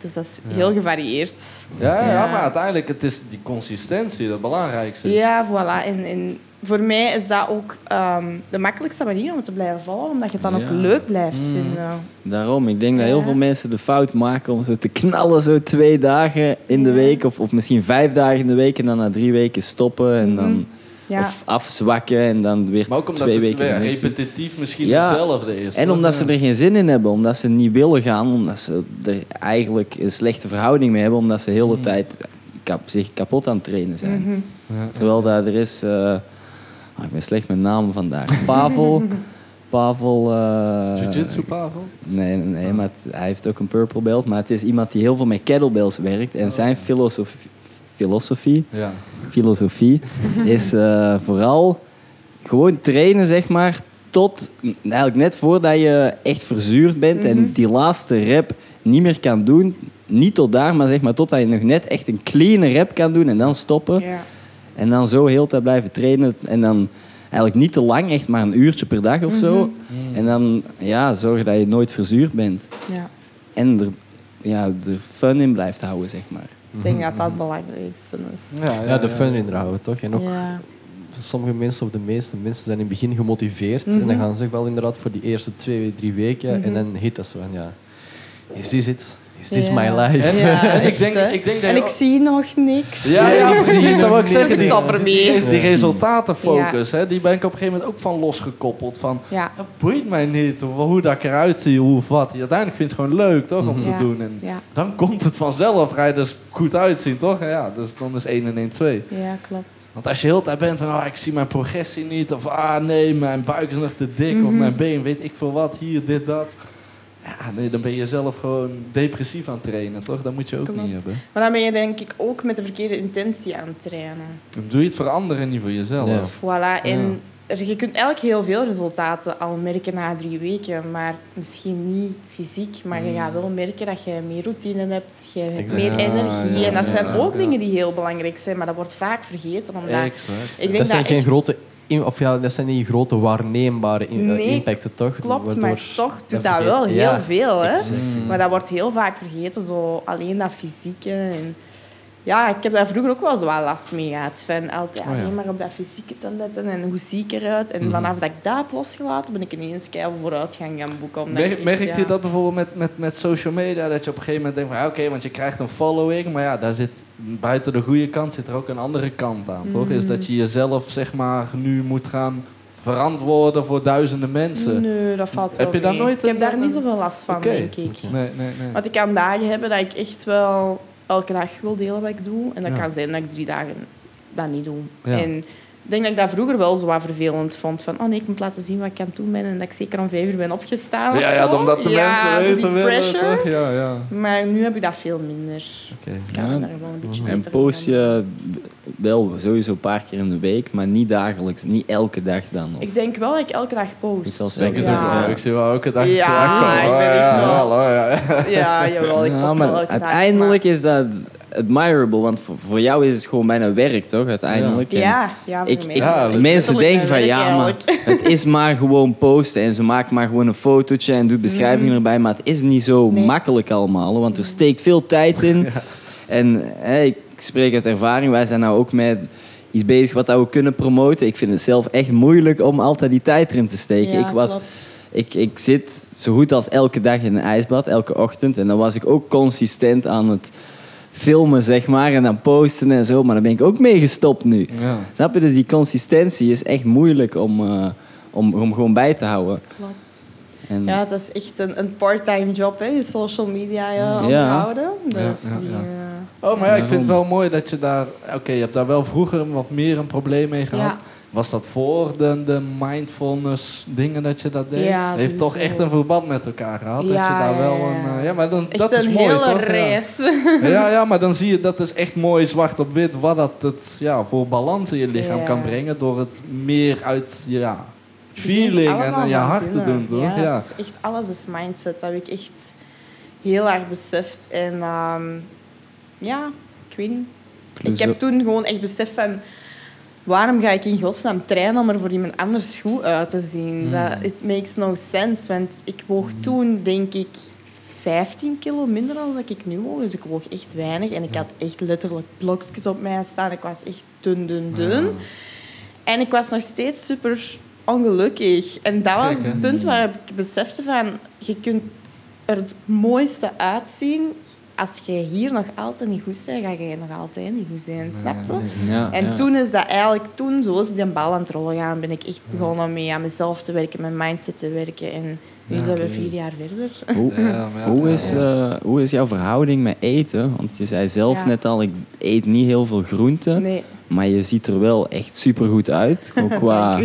Dus dat is heel gevarieerd. Ja, ja, maar uiteindelijk het is die consistentie het belangrijkste. Ja, voilà. En, en voor mij is dat ook ehm, de makkelijkste manier om te blijven vallen, omdat je het dan ook leuk blijft mm. vinden. Daarom, ik denk dat heel veel mensen de fout maken om zo te knallen zo twee dagen in de week, of, of misschien vijf dagen in de week en dan na drie weken stoppen en dan... Mhm. Of afzwakken en dan weer maar ook omdat twee het weken. repetitief misschien hetzelfde is. En omdat ze er geen zin in hebben, omdat ze niet willen gaan, omdat ze er eigenlijk een slechte verhouding mee hebben, omdat ze de hele mhm. tijd zich kapot aan het trainen zijn. Mhm. ja, Terwijl dat er is. Uh, ik ben slecht met namen vandaag. [LAUGHS] Pavel. Pavel. Uh, Jiu-jitsu Pavel? Nee, nee maar hij heeft ook een purple belt. Maar het is iemand die heel veel met kettlebells werkt. En zijn filosofie, filosofie, ja. filosofie is uh, vooral gewoon trainen, zeg maar, tot eigenlijk net voordat je echt verzuurd bent en mhm. die laatste rep niet meer kan doen. Niet tot daar, maar zeg maar totdat je nog net echt een clean rep kan doen en dan stoppen. Ja. En dan zo heel tijd blijven trainen en dan eigenlijk niet te lang, echt maar een uurtje per dag of zo. Mhm. En dan ja, zorgen dat je nooit verzuurd bent. Ja. En er, ja, er fun in blijft houden, zeg maar. Ik denk dat dat het belangrijkste is. Ja, ja, de fun inhouden, toch? En ook sommige mensen, of de meeste mensen, zijn in het begin gemotiveerd. En dan mhm. gaan ze wel inderdaad voor die eerste twee, drie weken. En mhm. dan hit dat zo van, ja, is dit het? Is this my life? En, ja, [LAUGHS] ik denk, ik denk dat en ik zie nog niks. Ja, ja [LAUGHS] precies. Dat wil ik zeggen. Dus ik stap ermee. Die, die resultatenfocus, hè, die ben ik op een gegeven moment ook van losgekoppeld. Van, ja. Het boeit mij niet hoe dat ik eruit zie, hoe of wat. Uiteindelijk vind ik het gewoon leuk, toch, om te doen. En dan komt het vanzelf, ga je dus goed uitzien, toch? Ja, dus dan is 1 en 1 2. Ja, klopt. Want als je heel tijd bent van, oh, ik zie mijn progressie niet. Of, ah nee, mijn buik is nog te dik. Of mhm. mijn been, weet ik veel wat. Hier, dit, dat ja, nee, dan ben je zelf gewoon depressief aan het trainen, toch? Dat moet je ook niet hebben. Maar dan ben je denk ik ook met de verkeerde intentie aan het trainen. Dan doe je het voor anderen, niet voor jezelf. Ja. Voilà. En je kunt eigenlijk heel veel resultaten al merken na drie weken, maar misschien niet fysiek. Maar je gaat wel merken dat je meer routine hebt, je hebt meer energie. en dat zijn ook dingen die heel belangrijk zijn, maar dat wordt vaak vergeten. Omdat ik denk dat zijn geen grote of ja, dat zijn niet grote waarneembare eh, impacten, toch? Klopt, maar toch doet dat wel heel veel. Hè? Maar dat wordt heel vaak vergeten, zo alleen dat fysieke. En ja, ik heb daar vroeger ook wel zo last mee gehad. Van altijd oh, alleen maar op dat fysieke te letten en hoe zie ik eruit. En mhm. vanaf dat ik dat heb losgelaten, ben ik ineens keihard vooruitgang gaan boeken. Merk, merk je dat bijvoorbeeld met, met, met social media? Dat je op een gegeven moment denkt van, oké, want je krijgt een following. Maar ja, daar zit, buiten de goede kant zit er ook een andere kant aan, toch? Is dat je jezelf, zeg maar, nu moet gaan verantwoorden voor duizenden mensen. Nee, dat valt wel Heb je daar nooit Ik heb daar niet zoveel last van, denk ik. Nee, nee, nee. Want ik kan dagen hebben dat ik echt wel elke dag wil delen wat ik doe. En dat kan zijn dat ik drie dagen dat niet doe. En denk dat ik dat vroeger wel zo wat vervelend vond. Van, oh nee, ik moet laten zien wat ik aan het doen ben. En dat ik zeker om vijf uur ben opgestaan Ja, ja omdat de ja, mensen weten willen, toch? Ja, ja. Maar nu heb ik dat veel minder. Okay. Ik kan ja. daar wel een beetje En post je wel sowieso een paar keer in de week, maar niet dagelijks, niet elke dag dan? Of? Ik denk wel dat ik elke dag post. Ik, denk het ook wel. Ik zie wel elke dag ja, ik ben echt wel... ja, jawel, ik post wel elke Uiteindelijk is dat admirable, want voor, voor, jou is het gewoon bijna werk, toch? Uiteindelijk. Ja, ja, ik, ik, ja mensen denken van ja, maar [LAUGHS] het is maar gewoon posten en ze maakt maar gewoon een fotootje en doet beschrijvingen mm. erbij, maar het is niet zo makkelijk allemaal, want er steekt veel tijd in. [LAUGHS] En hè, ik spreek uit ervaring, wij zijn nou ook met iets bezig wat we kunnen promoten. Ik vind het zelf echt moeilijk om altijd die tijd erin te steken. ik, was, ik, ik zit zo goed als elke dag in een ijsbad, elke ochtend. En dan was ik ook consistent aan het filmen, zeg maar, en dan posten en zo. Maar daar ben ik ook mee gestopt nu. Ja. Snap je? Dus die consistentie is echt moeilijk om, uh, om, om gewoon bij te houden. Klopt. En... Ja, dat is echt een, een part-time job, hè, je social media uh, onderhouden. Dus die, uh... Oh, maar ja, ik vind het wel mooi dat je daar... Oké, je hebt daar wel vroeger wat meer een probleem mee gehad. Was dat voor de, de mindfulness dingen dat je dat deed? Ja, Heeft toch echt een verband met elkaar gehad? Ja, dat je daar wel een. Uh, ja, maar dan, dat is, mooi, toch? Reis. [LAUGHS] Ja. ja. [LAUGHS] maar dan zie je dat is echt mooi zwart op wit wat dat het ja, voor balans in je lichaam kan brengen door het meer uit ja, feeling en je hart te doen, toch? Ja, het is echt alles is mindset. Dat heb ik echt heel erg beseft. En um, ja, ik weet niet. Ik heb toen gewoon echt beseft van waarom ga ik in godsnaam trainen om er voor iemand anders goed uit te zien? Mm. Dat, it makes no sense, want ik woog mm. toen, denk ik, 15 kilo minder dan dat ik nu woog. Dus ik woog echt weinig. En ik had echt letterlijk blokjes op mij staan. Ik was echt dun, dun, dun. En ik was nog steeds super ongelukkig. En dat was het punt waar ik besefte van... Je kunt er het mooiste uitzien als jij hier nog altijd niet goed bent, ga jij nog altijd niet goed zijn. Snap je? Ja, en toen is dat eigenlijk, toen zo is die bal aan het rollen gaan, ben ik echt begonnen om mee aan mezelf te werken, mijn mindset te werken. En nu zijn we vier jaar verder. Hoe, [LAUGHS] hoe, is, uh, hoe is jouw verhouding met eten? Want je zei zelf net al, ik eet niet heel veel groenten. Nee. Maar je ziet er wel echt super goed uit. Ook [LAUGHS] qua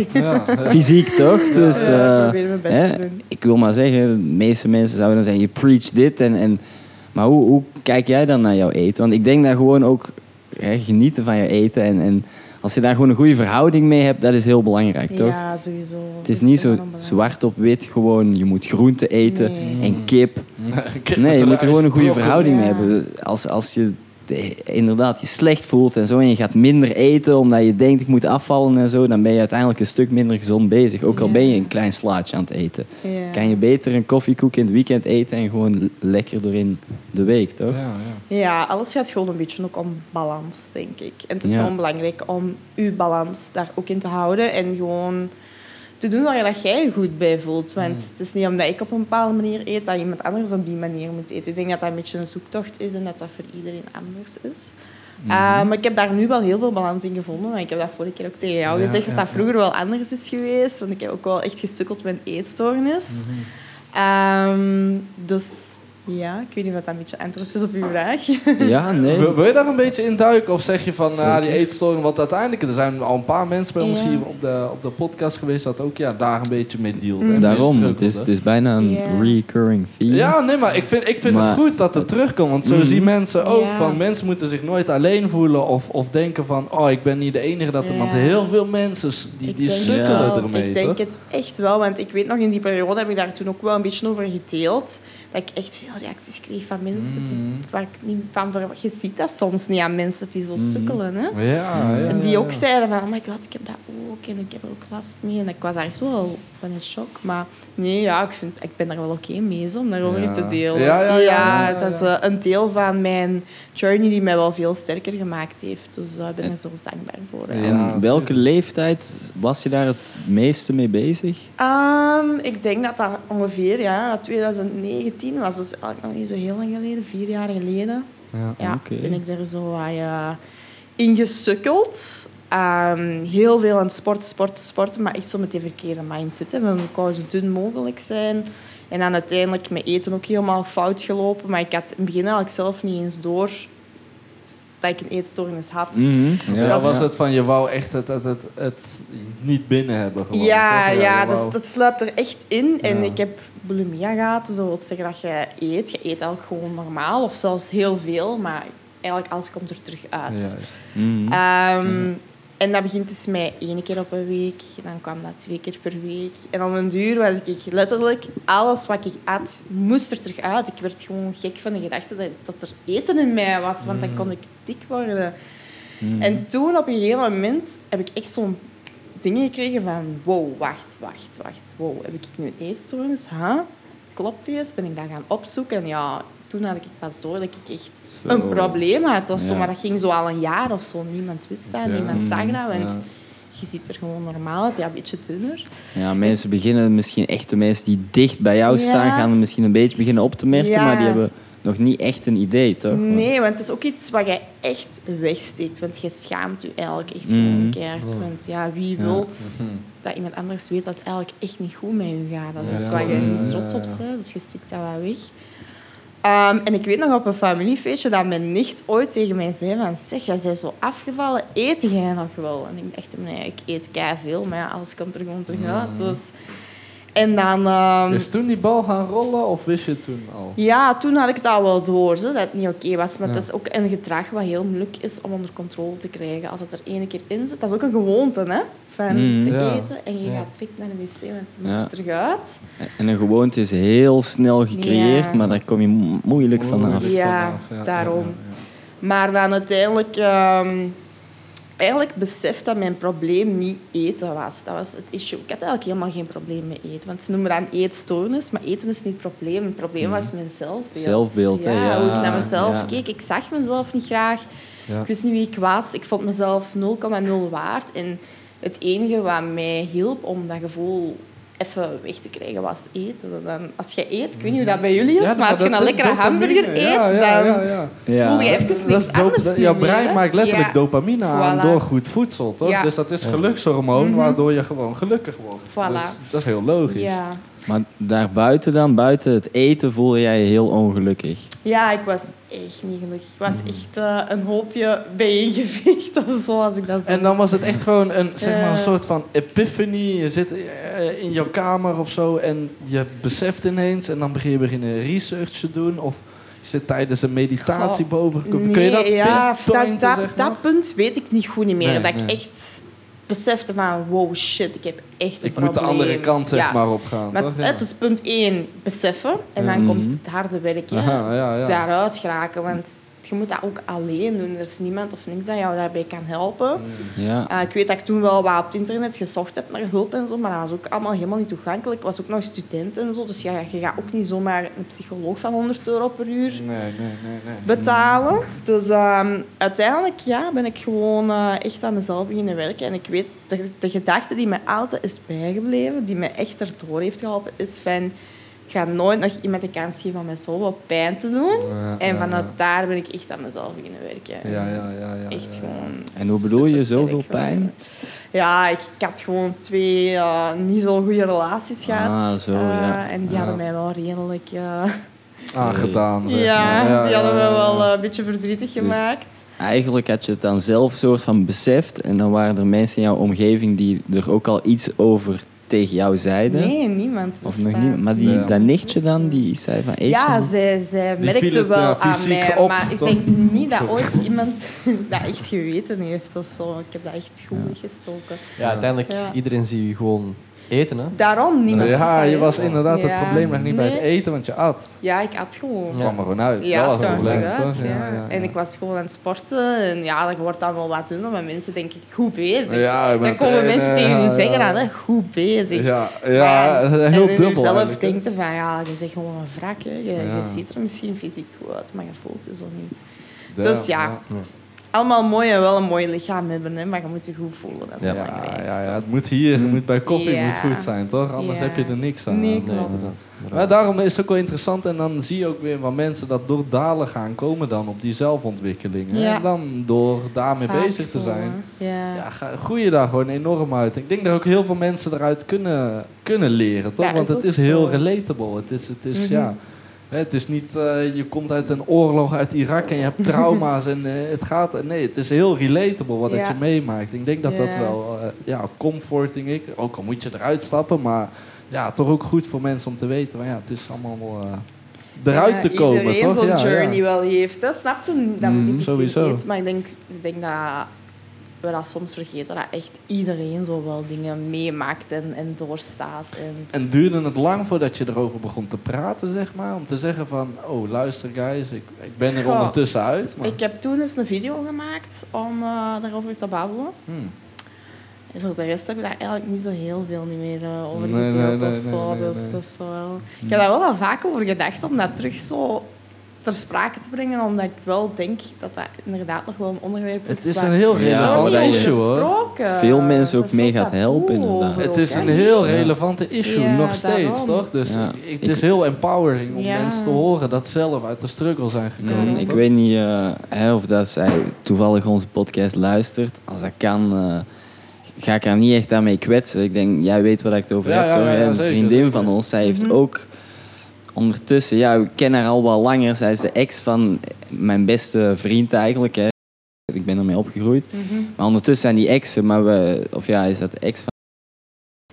fysiek, toch? Dus, uh, hè, ik wil maar zeggen, de meeste mensen zouden dan zeggen, je preach dit en, en maar hoe, hoe kijk jij dan naar jouw eten? Want ik denk dat gewoon ook hè, genieten van je eten en, en als je daar gewoon een goede verhouding mee hebt, dat is heel belangrijk, toch? Ja, sowieso. Het is, niet zo zwart op wit, gewoon je moet groente eten en kip. Nee, je moet er gewoon een goede verhouding mee hebben. Als, als je inderdaad je slecht voelt en zo en je gaat minder eten omdat je denkt ik moet afvallen en zo, dan ben je uiteindelijk een stuk minder gezond bezig. Ook al ben je een klein slaatje aan het eten. Kan je beter een koffiekoek in het weekend eten en gewoon lekker doorheen de week, toch? Ja, ja. ja, alles gaat gewoon een beetje ook om balans, denk ik. En het is gewoon belangrijk om je balans daar ook in te houden en gewoon te doen waar dat jij je goed bij voelt. Want mm. het is niet omdat ik op een bepaalde manier eet, dat iemand anders op die manier moet eten. Ik denk dat dat een beetje een zoektocht is en dat dat voor iedereen anders is. Mm maar ik heb daar nu wel heel veel balans in gevonden. Want ik heb dat vorige keer ook tegen jou gezegd, dat dat vroeger wel anders is geweest. Want ik heb ook wel echt gesukkeld met eetstoornis. Mm dus ja, ik weet niet wat dat een beetje antwoord is op uw vraag. [LAUGHS] Ja, nee. Wil, je daar een beetje in duiken? Of zeg je van nou, die eetstoring? Want uiteindelijk, er zijn al een paar mensen bij ons hier op de, op de podcast geweest... dat ook ja, daar een beetje mee dealen. Mm. Daarom, het is, het is bijna een recurring theme. Ja, nee, maar ik vind, ik vind het goed dat het terugkomt. Want zo mm. zien mensen ook van... mensen moeten zich nooit alleen voelen of, of denken van... oh, ik ben niet de enige dat er... Want heel veel mensen die, die sukkelen ermee. Ik denk het echt wel, want ik weet nog in die periode... heb ik daar toen ook wel een beetje over gedeeld dat ik echt veel reacties kreeg van mensen die, mm. waar ik niet van verwacht. Je ziet dat soms niet aan mensen die zo mm. sukkelen. Hè? Ja, ja, en die ook zeiden van, oh my god, ik heb dat ook en ik heb er ook last mee. En ik was echt wel van in shock. Maar nee, ja, ik, vind, ik ben er wel oké mee om daarover te delen. Ja, ja, ja. het is uh, een deel van mijn journey die mij wel veel sterker gemaakt heeft. Dus daar uh, ben ik zo dankbaar voor. En welke leeftijd was je daar het meeste mee bezig? Um, ik denk dat dat ongeveer ja, 2019 was. Dus eigenlijk nog niet zo heel lang geleden, vier jaar geleden. Ja, ja ben ik er zo uh, in gesukkeld. Um, heel veel aan sport, sport, sporten, maar echt zo met die verkeerde mindset. Hè. Van, ik wou zo dun mogelijk zijn. En dan uiteindelijk met eten ook helemaal fout gelopen. Maar ik had in het begin eigenlijk zelf niet eens door dat ik een eetstoornis had. Mm ja. Dat was het van, je wou echt het, het, het, het niet binnen hebben. Gewoon, ja, ja, ja dat, dat sluipt er echt in. En ik heb bulimia gehad. Dat wil zeggen dat je eet. Je eet eigenlijk gewoon normaal. Of zelfs heel veel. Maar eigenlijk alles komt er terug uit. Mm. Um, mm. er. Um, En dat begint dus met één keer op een week. Dan kwam dat twee keer per week. En om een duur was ik letterlijk... Alles wat ik at, moest er terug uit. Ik werd gewoon gek van de gedachte dat, dat er eten in mij was. Want dan kon ik dik worden. En toen, op een gegeven moment, heb ik echt zo'n dingen gekregen van... Wow, wacht, wacht, wacht. Wow, heb ik nu een eetstoornis? Huh? Klopt eens? Ben ik dat gaan opzoeken? En ja, toen had ik pas door dat ik echt Zo. een probleem had. Of zo. Ja. Maar dat ging zo al een jaar of zo. Niemand wist dat, Ja. niemand zag dat. Want Ja. je ziet er gewoon normaal uit. Ja, een beetje dunner. Ja, mensen beginnen misschien echt de mensen die dicht bij jou Ja. staan, gaan misschien een beetje beginnen op te merken, Ja. maar die hebben nog niet echt een idee, toch? Nee, want het is ook iets wat je echt wegsteekt. Want je schaamt je eigenlijk echt Mhm. gewoon keihard. Want ja, wie Ja. wilt dat iemand anders weet dat het eigenlijk echt niet goed met je gaat. Dat is Ja, iets ja, waar je niet ja, trots op ja. bent. Dus je stikt dat wel weg. Ehm, en ik weet nog op een familiefeestje dat mijn nicht ooit tegen mij zei van zeg, jij bent zo afgevallen, eet jij nog wel? En ik dacht, nee, ik eet veel, maar ja, alles komt er gewoon terug uit. Mm. Dus... En dan... ehm, Is toen die bal gaan rollen of wist je het toen al? ja, toen had ik het al wel door, zo, dat het niet oké was. Maar Ja. het is ook een gedrag wat heel moeilijk is om onder controle te krijgen. Als het er ene keer in zit, dat is ook een gewoonte, hè? Van Mhm. te Ja. eten en je Ja. gaat direct naar de wc, want het moet Ja. er terug uit. En een gewoonte is heel snel gecreëerd, Ja. maar daar kom je mo- moeilijk vanaf. Moeilijk Ja, vanaf, ja, daarom. ja, ja, Maar dan uiteindelijk... ehm, eigenlijk beseft dat mijn probleem niet eten was. Dat was het issue. Ik had eigenlijk helemaal geen probleem met eten. Want ze noemen dat een eetstoornis, maar eten is niet het probleem. Het probleem was mijn zelfbeeld. Zelfbeeld, hè, ja. Hoe ik naar mezelf Ja. keek. Ik zag mezelf niet graag. Ja. Ik wist niet wie ik was. Ik vond mezelf 0,0 waard. En het enige wat mij hielp om dat gevoel even weg te krijgen was eten. Dan, als je eet, ik weet niet hoe dat bij jullie is, Ja, maar als je een lekkere dopamine, hamburger eet, ja, ja, dan ja, ja. Ja. voel je even niks anders dat- Jouw brein maakt letterlijk Ja. dopamine aan Voilà. door goed voedsel, toch? Ja. Dus dat is gelukshormoon, waardoor je gewoon gelukkig wordt. Voilà. Dus dat is heel logisch. Maar daarbuiten dan, buiten het eten, voelde jij je heel ongelukkig. ja, ik was echt niet gelukkig. Ik was echt eh, een hoopje bijeengeveegd [LAUGHS] of zo, als ik dat zo En dan was het echt gewoon een, zeg maar, een Eh. soort van epiphany. Je zit eh, in jouw kamer of zo en je beseft ineens en dan begin je beginnen research te doen. Of je zit tijdens een meditatie Goh, boven. Kun Nee, je dat ja, dat, dat, zeg maar? dat punt weet ik niet goed niet meer. Nee, dat nee. ik echt besefte van, wow, shit, ik heb echt een Ik probleem. moet de andere kant zeg Ja. maar opgaan. Maar toch? het- het is punt één, beseffen. En dan Mhm. komt het harde werk. Aha, ja. Daaruit geraken. Want je moet dat ook alleen doen. Er is niemand of niks dat jou daarbij kan helpen. Ja. Uh, ik weet dat ik toen wel wat op het internet gezocht heb naar hulp en zo, maar dat was ook allemaal helemaal niet toegankelijk. Ik was ook nog student en zo, dus ja, je gaat ook niet zomaar een psycholoog van 100 euro per uur Nee, nee, nee. nee. betalen. Dus ehm, uiteindelijk ja, ben ik gewoon eh, echt aan mezelf beginnen werken. En ik weet, de, de gedachte die mij altijd is bijgebleven, die mij echt erdoor heeft geholpen, is van... Ik ga nooit nog iemand de kans geven om mij zoveel pijn te doen. Ja, En ja, vanuit ja. daar ben ik echt aan mezelf beginnen werken. Ja, ja, ja, ja, Echt ja. gewoon... En hoe bedoel je, zoveel pijn? geworden. Ja, ik, ik had gewoon twee eh, niet zo goede relaties gehad. Ah, zo, ja. En die Ja. hadden mij wel redelijk... eh, Aangedaan, zeg ja, maar. Ja, die hadden ja. wel een beetje verdrietig gemaakt. Eigenlijk had je het dan zelf soort van beseft en dan waren er mensen in jouw omgeving die er ook al iets over tegen jou zeiden. Nee, niemand Of wist nog niet. Maar die, Ja. dat nichtje dan, die zei van Ja, zij, zij merkte het, wel ja, aan mij. op, maar ik denk niet dat ooit iemand [LAUGHS] dat echt geweten heeft of zo. Ik heb dat echt goed weggestoken. Ja, uiteindelijk, Ja. iedereen zie je gewoon eten. Hè? Daarom, niemand ziet Ja, je was inderdaad het probleem nog niet bij het Nee. eten, want je at. Ja, ik had gewoon. Het kwam er gewoon uit. Ja, Dat het was kwam eruit. Ja. En ik was gewoon aan het sporten. En ja, dat wordt dan wel wat doen, maar mensen denken goed bezig. Ja, dan komen mensen tegen ja, je zeggen hè, goed bezig. Ja, Maar ja heel en in dubbel jezelf eigenlijk, hè. denkt je van, ja, je zegt gewoon een wrak. Hè. Je, Ja. je ziet er misschien fysiek goed uit, maar je voelt je zo niet. Ja, Dus ja, allemaal mooi en wel een mooi lichaam hebben, hè, maar je moet je goed voelen. Dat is Ja. het Ja, ja, ja, het moet hier, het moet bij koppie Ja. moet goed zijn, toch? Anders Ja. heb je er niks aan. Nee, klopt. Maar daarom is het ook wel interessant en dan zie je ook weer waar mensen dat door dalen gaan komen dan op die zelfontwikkeling. hè. En dan door daarmee Vaak bezig te zijn. Ja. Ja, ga- groei je daar gewoon enorm uit. Ik denk dat ook heel veel mensen eruit kunnen, kunnen leren, toch? Ja, Want is het is heel zo. relatable. Het is, het is Mhm. ja... Het is niet, eh, je komt uit een oorlog uit Irak en je hebt [LAUGHS] trauma's en eh, het gaat... Nee, het is heel relatable wat Ja. je meemaakt. Ik denk dat dat wel eh, ja, comforting is. Ook al moet je eruit stappen, maar ja, toch ook goed voor mensen om te weten. Van, ja, het is allemaal eruit Ja, te komen, iedereen zo'n ja, journey ja. wel heeft. Dat snap je dat moet niet sowieso. weten, Maar ik denk, ik denk dat we dat soms vergeten dat echt iedereen zo wel dingen meemaakt en, en doorstaat. En... en duurde het lang voordat je erover begon te praten, zeg maar? Om te zeggen van, oh luister guys, ik, ik ben er Goh, ondertussen uit. Maar... Ik heb toen eens een video gemaakt om uh, daarover te babbelen. Hmm. En voor de rest heb ik daar eigenlijk niet zo heel veel niet meer uh, over gedeeld nee, nee, of zo. dus dat is wel... Ik heb daar wel al vaak over gedacht om dat terug zo ter sprake te brengen, omdat ik wel denk dat dat inderdaad nog wel een onderwerp is. Het is een heel relevant issue hoor. Veel mensen ook mee gaat helpen inderdaad. Het is een heel relevante issue, nog steeds toch? Dus het is heel empowering om mensen te horen dat zelf uit de struggle zijn gekomen. ik weet niet uh, of dat zij toevallig onze podcast luistert. Als dat kan... Uh, ga ik haar niet echt daarmee kwetsen. Ik denk, jij weet wat ik het over heb, toch? een vriendin van ons, zij heeft mhm. ook ondertussen, ja, ik ken haar al wel langer. Zij is de ex van mijn beste vriend eigenlijk. Hè. Ik ben ermee opgegroeid. Mhm. Maar ondertussen zijn die exen, maar we, of ja, is dat de ex van.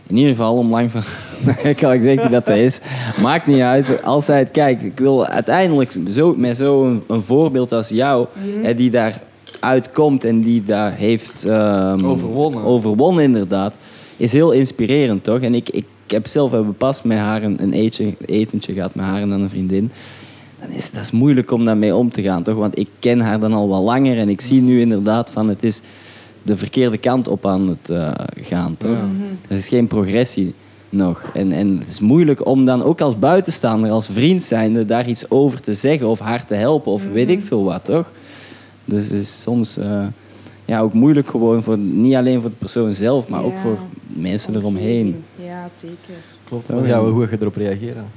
In ieder geval, om lang van. [LAUGHS] kan ik zeggen dat dat is. Maakt niet uit. Als zij het kijkt, ik wil uiteindelijk zo, met zo'n een voorbeeld als jou, mhm. hè, die daar uitkomt en die daar heeft um, overwonnen. overwonnen, inderdaad, is heel inspirerend, toch? En ik, ik heb zelf hebben pas met haar een, een eetje, etentje gehad met haar en dan een vriendin. Dan is dat is moeilijk om daarmee om te gaan, toch? Want ik ken haar dan al wel langer en ik zie nu inderdaad van het is de verkeerde kant op aan het uh, gaan, toch? Er is geen progressie nog. En, en het is moeilijk om dan ook als buitenstaander, als vriend zijnde, daar iets over te zeggen of haar te helpen of weet ik veel wat, toch? Dus het is soms uh, ja, ook moeilijk gewoon, voor, niet alleen voor de persoon zelf, maar ook voor mensen eromheen. Ja, zeker. Klopt, want ja, hoe ga je erop reageren?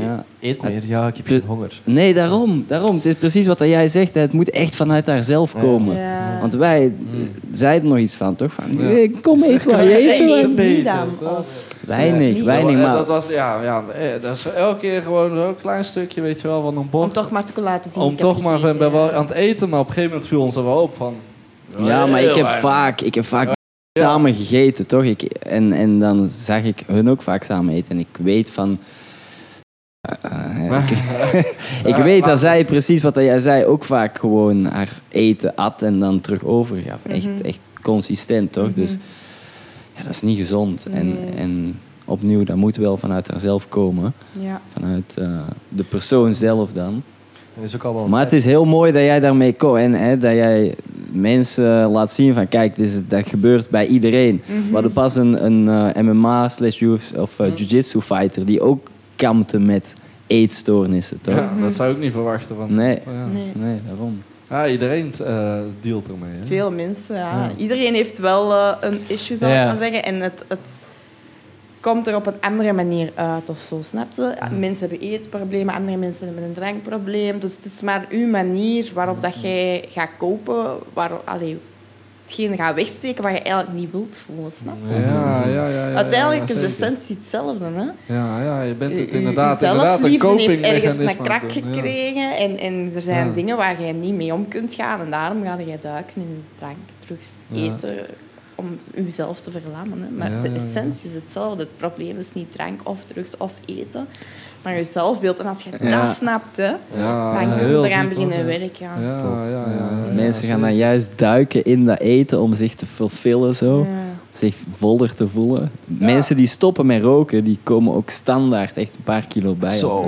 Ja. Eet meer, ja, ik heb geen honger. Nee, daarom, daarom. Het is precies wat jij zegt. Het moet echt vanuit haarzelf komen. Want wij mm. zeiden nog iets van, toch? Van, kom, eet wat je eet. beetje. Weinig, weinig. Maar... Dat was, ja, ja, eh, dat is elke keer gewoon zo'n klein stukje, weet je wel, van een bord. Om toch maar te laten zien. Om toch maar, we zijn wel aan het eten, maar op een gegeven moment viel ons er wel op van... Ja, maar ik heb vaak, ik heb vaak samen gegeten, toch? Ik, en, en dan zag ik hun ook vaak samen eten. En ik weet van... Uh, ik, [LAUGHS] ik, weet dat zij precies wat jij zei ook vaak gewoon haar eten at en dan terug overgaf. Echt, mhm. echt consistent, toch? Dus mhm. ja, dat is niet gezond. En, en opnieuw, dat moet wel vanuit haarzelf komen. Ja. Vanuit uh, de persoon zelf dan. Is ook al wel maar het is heel mooi dat jij daarmee komt en hè, dat jij mensen laat zien van kijk, dit is, dat gebeurt bij iedereen. Mm -hmm. We hadden pas een, een uh, eh, MMA slash of uh, jiu-jitsu fighter die ook kampte met eetstoornissen. Toch? Ja, dat zou ik niet verwachten. Van, nee. Oh, ja. nee. nee, daarom. Ja, iedereen uh, dealt ermee. Hè? Veel mensen, ja. Iedereen heeft wel een issue, zou ik maar zeggen. En het, het komt er op een andere manier uit of zo, snap je? Mensen hebben eetproblemen, andere mensen hebben een drankprobleem. Dus het is maar uw manier waarop dat jij gaat kopen, waar, allee, hetgeen gaat wegsteken wat je eigenlijk niet wilt voelen, snap je? Ja, ja, ja, Uiteindelijk is de essentie hetzelfde, hè? Ja, ja, je bent het inderdaad, inderdaad een heeft ergens een krak gekregen en, en er zijn dingen waar je niet mee om kunt gaan en daarom ga je duiken in drank, drugs, eten om uzelf te verlammen. Hè. Maar de essentie is hetzelfde. Het probleem is niet drank of drugs of eten, maar je zelfbeeld. En als je dat snapt, hè, dan kun je eraan beginnen werken. Mensen gaan dan juist duiken in dat eten om zich te fulfillen, zo. Zich voller te voelen. Mensen die stoppen met roken, die komen ook standaard echt een paar kilo bij. Zo.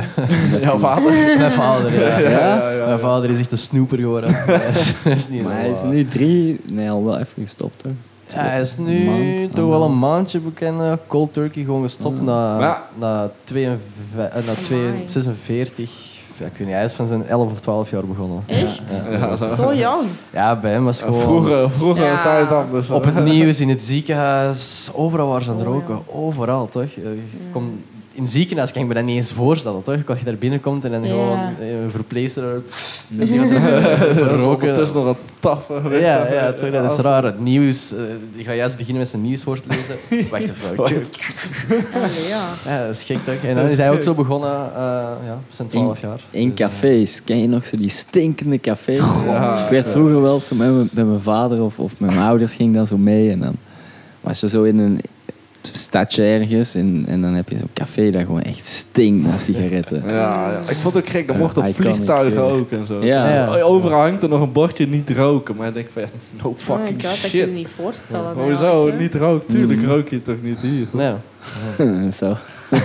[LAUGHS] Jouw vader? Mijn vader, ja. Mijn vader is echt een snoeper geworden. [LAUGHS] dat is niet maar hij is nu drie... Nee, al wel even gestopt, hoor. Ja, hij is nu toch wel een maandje bekend. Cold Turkey gewoon gestopt na, na, 52, na 46 ja, ik weet niet, hij is van zijn 11 of 12 jaar begonnen. Echt? Ja, zo. zo. jong? Ja, bij hem was gewoon... Vroeger, vroeger ja. was het anders. Op het [LAUGHS] nieuws, in het ziekenhuis, overal waar ze aan het oh, roken. Overal, toch? Je komt in ziekenhuis kan ik me dat niet eens voorstellen, toch? Als je daar binnenkomt en dan gewoon een verpleegster [LAUGHS] roken. Het is nog een taffe. Ja, ja, toch, dat is raar. Het nieuws, uh, je gaat juist beginnen met zijn nieuws voor te lezen. [LAUGHS] Wacht even. ja. ja, dat is gek toch? En dan is hij ook zo begonnen, uh, ja, zijn 12 jaar. In dus, cafés, ken je nog zo die stinkende cafés? Ja, ik werd vroeger wel zo met, met mijn vader of, of met mijn ouders ging dan zo mee en dan was je zo in een stadje ergens. En, en dan heb je zo'n café dat gewoon echt stinkt naar sigaretten. Ja, ja. ik vond het ook gek. Dat mocht op Iconic, vliegtuigen ook en zo. Ja. Ja. Overal hangt er nog een bordje niet roken. Maar ik denk van, no Oh fucking god, dat kun je shit. niet voorstellen. Hoezo? hè. Niet roken? Tuurlijk Mm. rook je toch niet hier? Nee. [LAUGHS] Zo. [LAUGHS]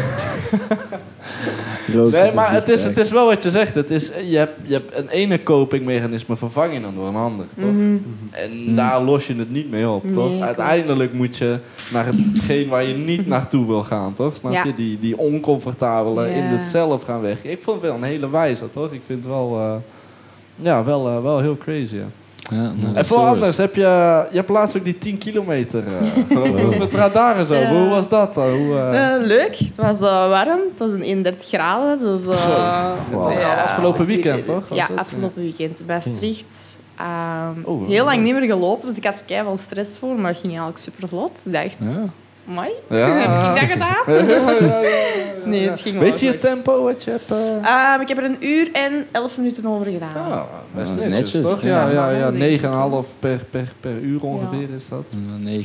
Nee, maar het is, het is wel wat je zegt. Het is, je, hebt, je hebt een ene copingmechanisme vervang je dan door een ander, toch? Mhm. En daar los je het niet mee op, toch? Nee, Uiteindelijk moet je naar hetgeen waar je niet [LAUGHS] naartoe wil gaan, toch? Snap Ja. je? Die, die oncomfortabele in het zelf gaan weg. Ik vond het wel een hele wijze, toch? Ik vind het wel, eh, ja, wel, eh, wel heel crazy, ja. Ja, nou, En dat voor anders, heb je, je hebt laatst ook die 10 kilometer uh, gelopen met radar en zo. Ja. Hoe was dat? Hoe, eh, Eh, leuk, het was eh, warm, het was een 31 graden. Dus, eh, Het was al afgelopen weekend, toch? Ja, het? afgelopen weekend. Maastricht. ehm, Oh, heel lang niet meer gelopen, dus ik had er keihard stress voor, maar het ging eigenlijk super vlot. Ik dacht, Ja. Mooi, Ja. [LAUGHS] heb ik dat gedaan? Ja, ja, ja, ja. Nee, het ging wel Weet je je goed. tempo wat je hebt? eh? Ehm, ik heb er een uur en 11 minuten over gedaan. Ah, best dat is netjes, netjes. toch? Ja, Ja, ja, ja. denk ik. 9,5 per, per, per uur ongeveer is dat. Ja,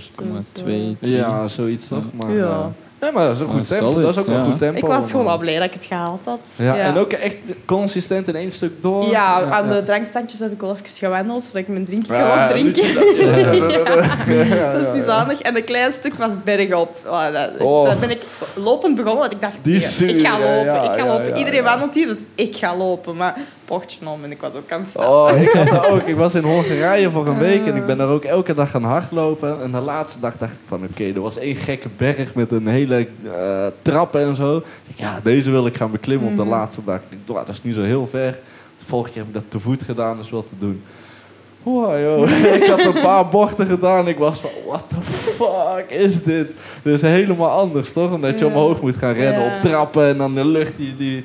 9,2. Ja, zoiets toch? Maar, Ja. Nee, maar dat is een Oh, goed tempo. solid, Dat is ook ja. een goed tempo. Ik was gewoon al blij dat ik het gehaald had. Ja, en ook echt consistent in één stuk door. Ja, aan de drankstandjes heb ik wel even gewendeld, zodat ik mijn drinkje kon Ja, opdrinken. ja, ja, [LAUGHS] ja, ja, ja, Dat is niet zanig. En een klein stuk was bergop. Oh, dat, Oh. dat ben ik lopend begonnen, want ik dacht, nee, ik ga lopen, ja, ik ga lopen. ja, Iedereen ja. wandelt hier, dus ik ga lopen. Maar pochtje om en ik was ook aan het staan. Oh, ik had [LAUGHS] dat ook. Ik was in Hongarije voor een week en ik ben daar ook elke dag gaan hardlopen. En de laatste dag dacht ik van, oké, er was één gekke berg met een hele eh trappen en zo. Ja, deze wil ik gaan beklimmen op de Mhm. laatste dag. Ik dacht, "Wow, dat is niet zo heel ver. De vorige keer heb ik dat te voet gedaan, dus wel te doen. Wow, [LAUGHS] ik had een paar bochten gedaan. Ik was van, what the fuck is dit? Dit is helemaal anders, toch? Omdat je Ja. omhoog moet gaan rennen Ja. op trappen en dan de lucht die... die...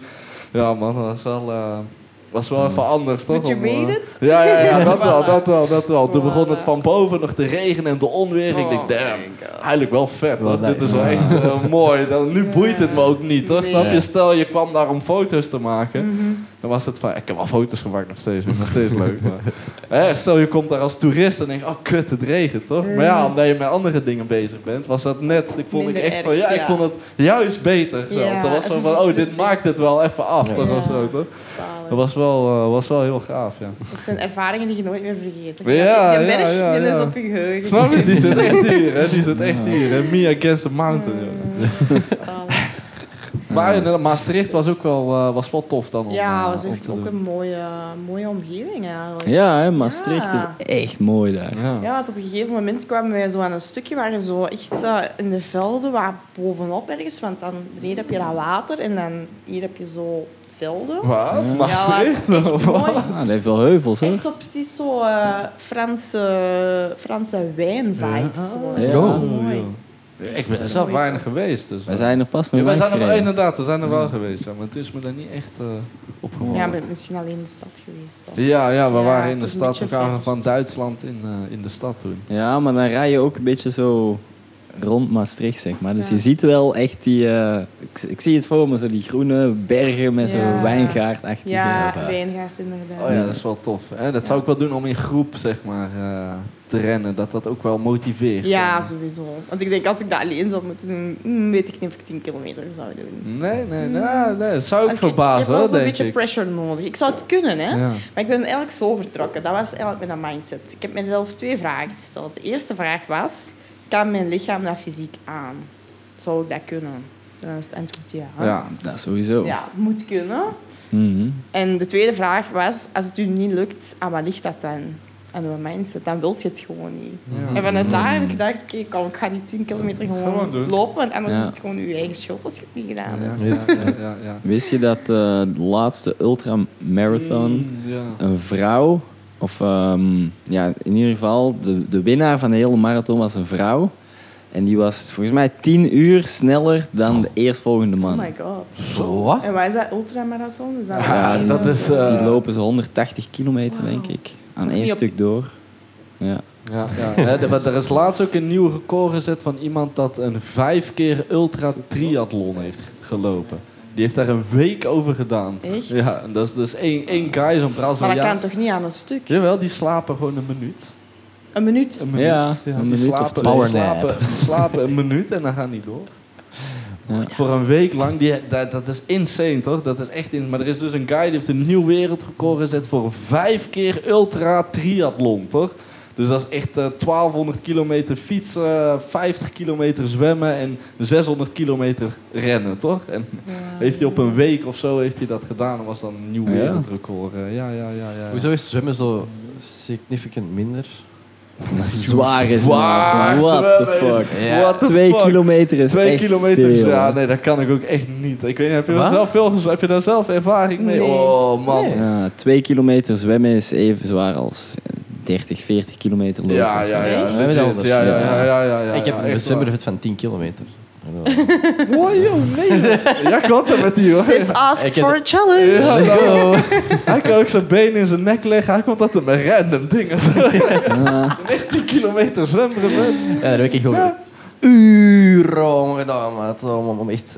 Ja man, dat was wel... eh, was wel even anders, toch? But you Om, eh, made it? Ja, ja, ja, dat wel, [LAUGHS] dat wel, dat wel. Toen begon het van boven nog te regenen en te onweer. Ik denk, Oh damn, eigenlijk wel vet, hoor. Dit is wel echt eh, mooi. Dan, nu boeit het me ook niet, toch? Snap je? Stel, je kwam daar om foto's te maken. Dan was het van, ik heb wel foto's gemaakt nog steeds, vind ik nog steeds leuk. Maar, hè, stel je komt daar als toerist en denk je, oh kut, het regent toch? Maar ja, omdat je met andere dingen bezig bent, was dat net, ik vond ik echt van, ja, ik ja. vond het juist beter. Zo. Ja, dat was zo van, oh, dit maakt het wel even af, toch? Of zo, toch? Zalig. Dat was wel, eh, was wel heel gaaf, ja. Dat zijn ervaringen die je nooit meer vergeet. Ja, die ja, ja, ja. is op je geheugen. Snap je? Die zit [LAUGHS] echt hier, hè? Die zit echt hier. Hè? Me against the mountain. joh. Maar inderdaad, Maastricht was ook wel, eh, was wel tof dan. om, Ja, eh, was echt ook een mooie, mooie omgeving eigenlijk. Ja, hè, Maastricht Ja. is echt mooi daar. Ja. Op een gegeven moment kwamen wij zo aan een stukje waar je zo echt eh, in de velden, waar bovenop ergens, want dan beneden heb je dat water en dan hier heb je zo velden. Wat? Ja. Maastricht? Ja, dat is. Ah, dat heeft wel heuvels, hoor. Echt zo precies zo eh, Franse, Franse wijn-vibes. zo. Is Ja. wel Oh, mooi. Ik ben er zelf weinig geweest. Dus, Wij zijn er pas nog ja, wij zijn er, inderdaad, we zijn er wel geweest. Ja, maar het is me daar niet echt eh opgevallen. Ja, ik ben misschien alleen in de stad geweest. of- Ja, ja, we Ja, waren in de stad. We kwamen ver. van Duitsland in, eh, in de stad toen. Ja, maar dan rij je ook een beetje zo rond Maastricht, zeg maar. Dus Ja. je ziet wel echt die... eh, ik, ik zie het voor me, zo die groene bergen met zo'n Ja. wijngaardachtige... Ja, wijngaard inderdaad. Oh ja, dat is wel tof. Hè? Dat zou ik wel doen om in groep zeg maar, eh, te rennen. Dat dat ook wel motiveert. Ja, sowieso. Want ik denk, als ik dat alleen zou moeten doen, mm, weet ik niet of ik 10 kilometer zou doen. Nee, nee, nee, nee. Dat zou ik Want ik verbazen, heb wel zo'n beetje ik. pressure nodig. Ik zou het kunnen, hè. Ja. Maar ik ben eigenlijk zo vertrokken. Dat was eigenlijk mijn mindset. Ik heb mezelf twee vragen gesteld. De eerste vraag was, kan mijn lichaam dat fysiek aan? Zou ik dat kunnen? Dan is het antwoord ja. Ja. Dat sowieso. Ja, moet kunnen. Mhm. En de tweede vraag was, als het u niet lukt, aan wat ligt dat dan? Aan uw mindset. Dan wilt je het gewoon niet. Ja. En vanuit daar heb ik gedacht, oké, kom, ik ga die 10 kilometer gewoon, lopen, want anders Ja. is het gewoon uw eigen schuld als je het niet gedaan hebt. Ja, ja, ja, ja, ja. Wist je dat eh, de laatste ultramarathon Mm, ja. een vrouw, of ehm, ja, in ieder geval de, de winnaar van de hele marathon was een vrouw. En die was volgens mij tien uur sneller dan de eerstvolgende Oh man. my god. Zo, wat? En wat is dat, ultramarathon? Is dat Ja, dat is, eh, die lopen zo 180 kilometer, denk ik. Aan één op- stuk door. Ja. Ja, ja. Ja, de- maar er is laatst ook een nieuw record gezet van iemand dat een vijf keer ultra triathlon heeft gelopen. Die heeft daar een week over gedaan. Echt? Ja, en dat is dus één, één guy, zo'n Maar dat kan toch niet aan een stuk? Jawel, die slapen gewoon een minuut. Een minuut. Een minuut. Ja, een die minuut of slapen, slapen, die slapen een minuut en dan gaan die door. Voor een week lang, die, dat, dat is insane toch? Dat is echt in, maar er is dus een guy die heeft een nieuw wereldrecord gezet voor vijf keer ultra triathlon, toch? Dus dat is echt eh 1200 kilometer fietsen, 50 kilometer zwemmen en 600 kilometer rennen, toch? En heeft hij op een week of zo heeft hij dat gedaan en was dan een nieuw Ja. wereldrecord. eh, Ja, ja, ja, ja. Hoezo is zwemmen zo significant minder? Maar zwaar is Zwaar het. What the fuck. Ja. What the Twee fuck? kilometer is Twee echt kilometer, veel, ja, nee, dat kan ik ook echt niet. Ik weet niet, heb je daar Wat? zelf veel gezwommen? Heb je daar zelf ervaring mee? Nee. Oh man. Nee. Ja, twee kilometer zwemmen is even zwaar als 30, 40 kilometer lopen. Ja, ja, ja. Echt? dat is het. Ja, ja, ja, ja, ja, ja, ik heb ja, een echt zwemmervet van 10 kilometer. Wow, joh, nee. Jij komt er met die hoor. This asks for a challenge. Ja, nou, go! hij kan ook zijn benen in zijn nek leggen. Hij komt altijd met random dingen. [LAUGHS] Ja. Echt 10 kilometer zwemmen. Ja, daar heb ik ook uren om gedaan, maat. Om, om, om echt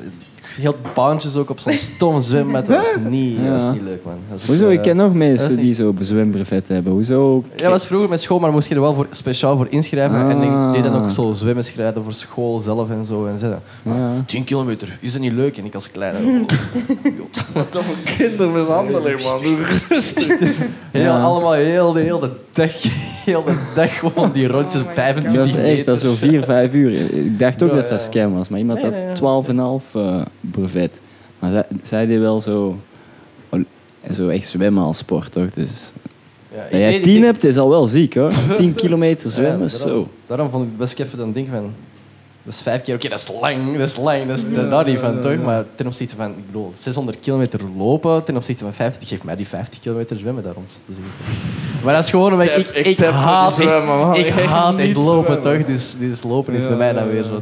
heel baantjes ook op zo'n [LAUGHS] stom zwembad. Dat is niet, dat is niet leuk, man. Dat is, Hoezo? Ik eh, ken nog mensen die zo bezwembrevet hebben. Hoezo? Ja, dat was vroeger met school, maar moest je er wel voor, speciaal voor inschrijven. En ik deed dan ook Ah. zo zwemmen schrijven voor school zelf en zo. En zeiden, Ja. 10 kilometer, is dat niet leuk? En ik als kleine... [LAUGHS] [LAUGHS] Wat dan voor kindermishandeling, man. Heel, Ja. allemaal heel de hele dag, heel de dag gewoon die rondjes, Oh my 25 Dat is echt, dat is zo 4, 5 uur. Ik dacht ook Ja, dat dat scam was, maar iemand had 12,5 eh brevet. Maar zij, zij deed wel zo, zo echt zwemmen als sport, toch? Dus Ja, dat jij deed- 10 ik- hebt is al wel ziek, hoor. [LAUGHS] 10 kilometer zwemmen, Ja, zo. daarom, daarom vond ik best even dan denken van... Dat is vijf keer, oké, dat is lang, dat is lang, dat is daar niet van, toch? Maar ten opzichte van, ik bedoel, 600 kilometer lopen, ten opzichte van 50, geef mij die 50 kilometer zwemmen daar rond. te zeggen. Maar dat is gewoon omdat ik, Ik ik, haat zwemmen, ik Ik haat echt lopen, zwemmen. toch? Dus, dus lopen is Ja, bij mij dan ja, weer ja. zo...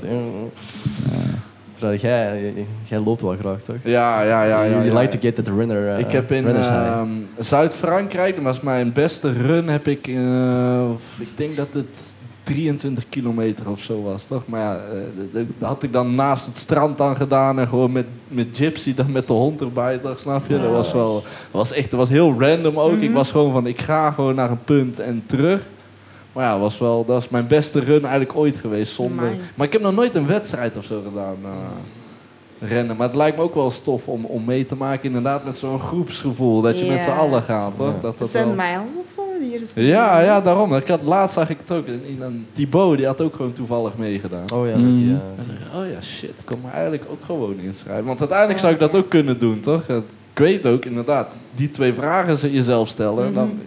Terwijl jij, jij- loopt wel graag, toch? Ja, ja, ja. ja, you ja. like to get that runner, uh, Ik heb in ehm, Zuid-Frankrijk, dat was mijn beste run, heb ik, eh, ik denk dat het 23 kilometer of zo was, toch? Maar ja, eh, dat- had ik dan naast het strand dan gedaan en gewoon met, met Gypsy dan met de hond erbij, toch? Snap je? Dat was wel, dat was echt, dat was heel random ook. Ik was gewoon van, ik ga gewoon naar een punt en terug. Maar ja, was wel, dat was mijn beste run eigenlijk ooit geweest zonder... Amai. Maar ik heb nog nooit een wedstrijd of zo gedaan. eh, rennen. Maar het lijkt me ook wel stof om, om mee te maken, inderdaad, met zo'n groepsgevoel. Dat je met z'n allen gaat, toch? Ja. Dat, dat 10 wel... miles of zo? Hier is Ja, ja, daarom. Ik had, laatst zag ik het ook. In, in een Thibaut, die had ook gewoon toevallig meegedaan. Oh ja, met die... Mm. eh, En dacht, oh ja, shit, ik kon me eigenlijk ook gewoon inschrijven. Want uiteindelijk zou ik dat ook kunnen doen, toch? Ik weet ook, inderdaad, die twee vragen ze jezelf stellen. Dan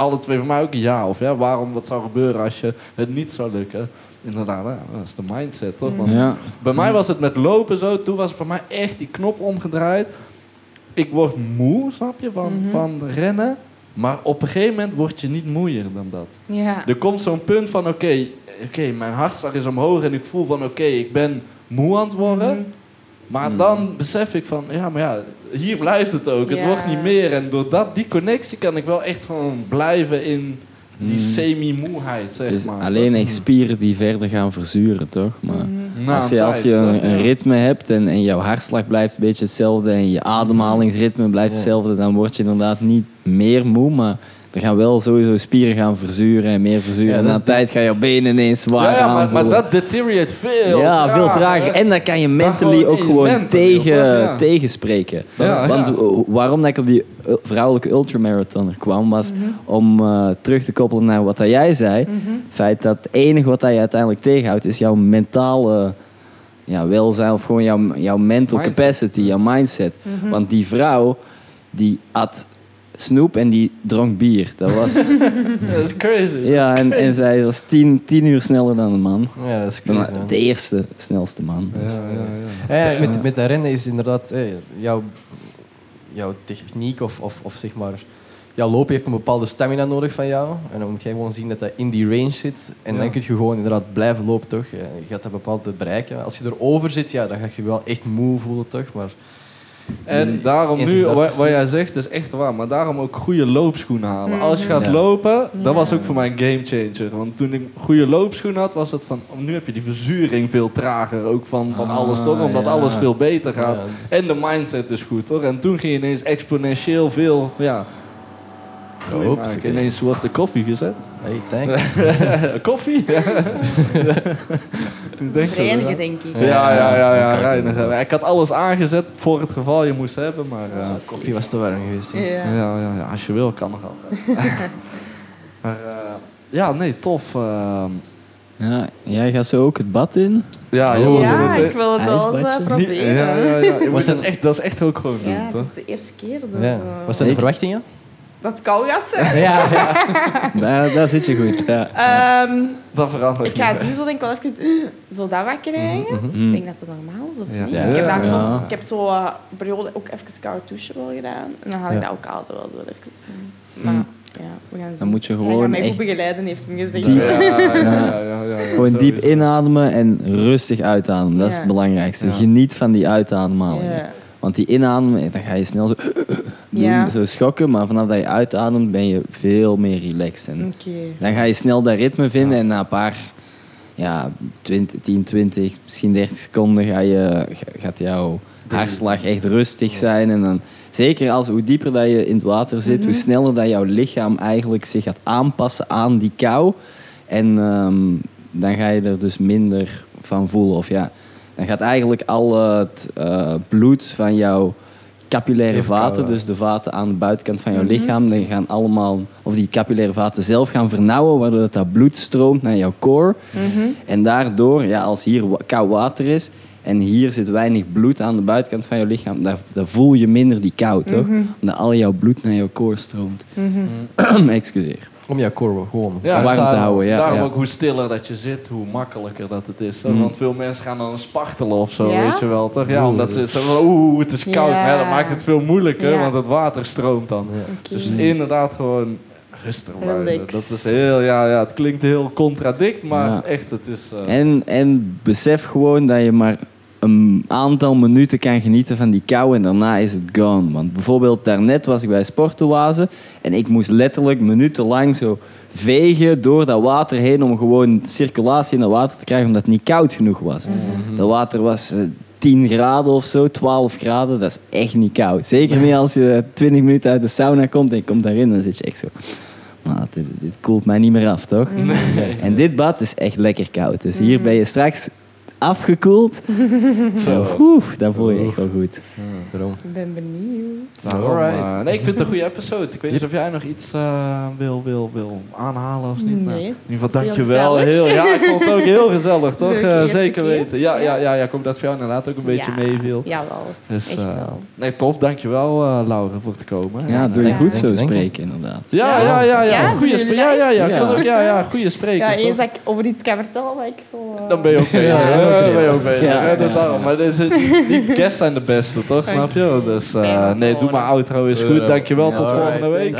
alle twee van mij ook een ja of ja. Waarom, wat zou gebeuren als je het niet zou lukken? Inderdaad, ja, dat is de mindset, toch? Want Ja. bij mij was het met lopen zo. Toen was het voor mij echt die knop omgedraaid. Ik word moe, snap je, van, Mhm. van rennen. Maar op een gegeven moment word je niet moeier dan dat. Ja. Er komt zo'n punt van, oké, oké, mijn hartslag is omhoog en ik voel van, oké, ik ben moe aan het worden. Mhm. Maar dan besef ik van, ja, maar ja, hier blijft het ook. Het wordt niet meer. En door dat, die connectie kan ik wel echt gewoon blijven in die Mm. semi-moeheid, zeg Dus maar. alleen echt spieren die verder gaan verzuren, toch? Maar. Na als je, als je tijd, een, ritme hebt en, en jouw hartslag blijft een beetje hetzelfde en je ademhalingsritme blijft hetzelfde, dan word je inderdaad niet meer moe, maar er gaan wel sowieso spieren gaan verzuren en meer verzuren. Ja, en na tijd gaan jouw benen ineens zwaar Ja, ja, maar, maar dat deterioreert veel. ja, veel trager. En dan kan je mentally gewoon ook je gewoon tegen, tegenspreken. Ja, Want ja. waarom dat ik op die uh, vrouwelijke ultramarathoner kwam, was om uh, terug te koppelen naar wat dat jij zei. Het feit dat het enige wat dat je uiteindelijk tegenhoudt, is jouw mentale ja, welzijn of gewoon jouw, jouw mental Mindset. capacity, jouw mindset. Want die vrouw, die at snoep en die dronk bier. Dat was, [LAUGHS] Dat is crazy. ja, en, en zij was tien, tien uur sneller dan een man. Ja, dat is crazy, man. De eerste snelste man. Dus, Ja, ja, ja. Ja, ja, met, met dat rennen is inderdaad eh, jouw, jouw techniek of, of, of zeg maar... Jouw loop heeft een bepaalde stamina nodig van jou. En dan moet jij gewoon zien dat dat in die range zit. En Ja. dan kun je gewoon inderdaad blijven lopen, toch? Je gaat dat bepaald bereiken. Als je erover zit, ja, dan ga je je wel echt moe voelen, toch? Maar En daarom nu, wat, jij zegt, is echt waar. Maar daarom ook goede loopschoenen halen. Als je gaat Ja. lopen, dat Ja. was ook voor mij een gamechanger. Want toen ik goede loopschoenen had, was het van... oh, nu heb je die verzuring veel trager ook van, van Ah, alles, toch? Omdat ja. alles veel beter gaat. Ja. En de mindset is goed, toch? En toen ging je ineens exponentieel veel... Ja, maken. oké. Ineens de koffie gezet. Hey, thanks. [LAUGHS] koffie? [LAUGHS] Ik denk dat, Reinigen, ja. denk ik. Ja, ja, ja, ja, reinigen. Ik had alles aangezet voor het geval je moest hebben, maar... eh, Koffie was te warm geweest. Ja. ja, ja, ja, als je wil, kan nog altijd. [LAUGHS] maar eh, ja, nee, tof. ehm. Ja, jij gaat zo ook het bad in. ja, Oh. jongens, Ja, het- ik wil het wel eens eh, proberen. Ja, ja, ja. Was het- echt, dat is echt ook gewoon doen, Ja, het toch? is de eerste keer. Dus, Ja. Wat zijn de Ik- verwachtingen? Dat gaat zijn. [LAUGHS] Ja, ja. [LAUGHS] Daar, daar zit je goed. Ja. Ehm, Dat verandert ik ga sowieso denk ik wel even zo dat wat krijgen. Mm. Ik denk dat het normaal is, of Ja. niet? Ja. Ik heb daar soms, ik heb zo eh, een periode ook even koud douchen wel gedaan. En dan haal ik Ja. dat ook altijd wel door. Even. Maar Mm. ja, we gaan zien. Dan moet je Hij gewoon gaat mij echt goed begeleiden, heeft hem gezegd. diep- Ja, ja, ja, ja, ja, ja, [LAUGHS] Gewoon diep inademen en rustig uitademen. Dat is het belangrijkste. Ja. Geniet van die uitademhaling. Want die inademen, dan ga je snel zo, [CLEARS THROAT] doen, zo schokken. Maar vanaf dat je uitademt, ben je veel meer relaxed. En dan ga je snel dat ritme vinden. En na een paar, ja, 20, 10, 20, misschien 30 seconden ga je, ga- gaat jouw hartslag echt rustig zijn. En dan, zeker als hoe dieper dat je in het water zit, hoe sneller dat jouw lichaam eigenlijk zich gaat aanpassen aan die kou. En ehm, dan ga je er dus minder van voelen. Of ja, dan gaat eigenlijk al het eh, bloed van jouw capillaire vaten, dus de vaten aan de buitenkant van jouw lichaam, die gaan allemaal, of die capillaire vaten zelf gaan vernauwen, waardoor dat, bloed stroomt naar jouw core. En daardoor, ja, als hier koud water is en hier zit weinig bloed aan de buitenkant van jouw lichaam, dan, dan voel je minder die kou, toch? Omdat al jouw bloed naar jouw core stroomt. [CLEARS THROAT] Excuseer. Om jouw core gewoon Ja, warm te daarom- houden, ja, Daarom ja. ook hoe stiller dat je zit, hoe makkelijker dat het is. hè. Mm. Want veel mensen gaan dan spartelen of zo, Ja? weet je wel. Toch? Ja, omdat ze zo van, oeh, het is koud. Ja. Maar ja, dat maakt het veel moeilijker, Ja. want het water stroomt dan. Dus inderdaad gewoon rustig blijven. Dat is heel, ja, ja, het klinkt heel contradict, maar Ja. echt, het is... eh, En, en besef gewoon dat je maar een aantal minuten kan genieten van die kou en daarna is het gone. Want bijvoorbeeld daarnet was ik bij Sportoase en ik moest letterlijk minutenlang zo vegen door dat water heen om gewoon circulatie in dat water te krijgen omdat het niet koud genoeg was. Dat water was eh, 10 graden of zo, 12 graden, dat is echt niet koud. Zeker niet als je 20 minuten uit de sauna komt en je komt daarin, dan zit je echt zo... Maar dit, dit koelt mij niet meer af, toch? En dit bad is echt lekker koud. Dus hier ben je straks afgekoeld. [LAUGHS] Zo, oeh, dat voel je echt wel goed. Daarom. Ik ben benieuwd. Daarom, Alright. eh, nee, ik vind het een goede episode. Ik weet niet of jij nog iets eh, wil, wil, wil aanhalen of niet. Nou, Nee. in ieder geval, dankjewel. Heel, ja, ik vond het ook heel gezellig, toch? [LAUGHS] Eh, zeker keer. weten. Ja, ja, Ja. ja, ik hoop dat het voor jou inderdaad ook een beetje Ja. meeviel. Jawel. Dus, Echt eh, wel. Nee, tof. Dankjewel, eh Laura, voor het komen. Ja, En, doe je Ja. goed zo spreken, inderdaad. Ja, ja, ja, ja. Goeie jullie spreker. Ja, ja, ja. Ik Ja. vond ook, ja, ja, goede spreker. Ja, toch? eens dat ik over iets kan vertellen wat ik zo... eh, Dan ben je ook bezig. Ja, Ja, ja, dan ben je ook bezig. Ja. Ja, dus daarom. Maar deze, die guests zijn de beste, toch? Snap je? Dus eh, nee, doe maar outro is goed. Dankjewel, tot volgende week.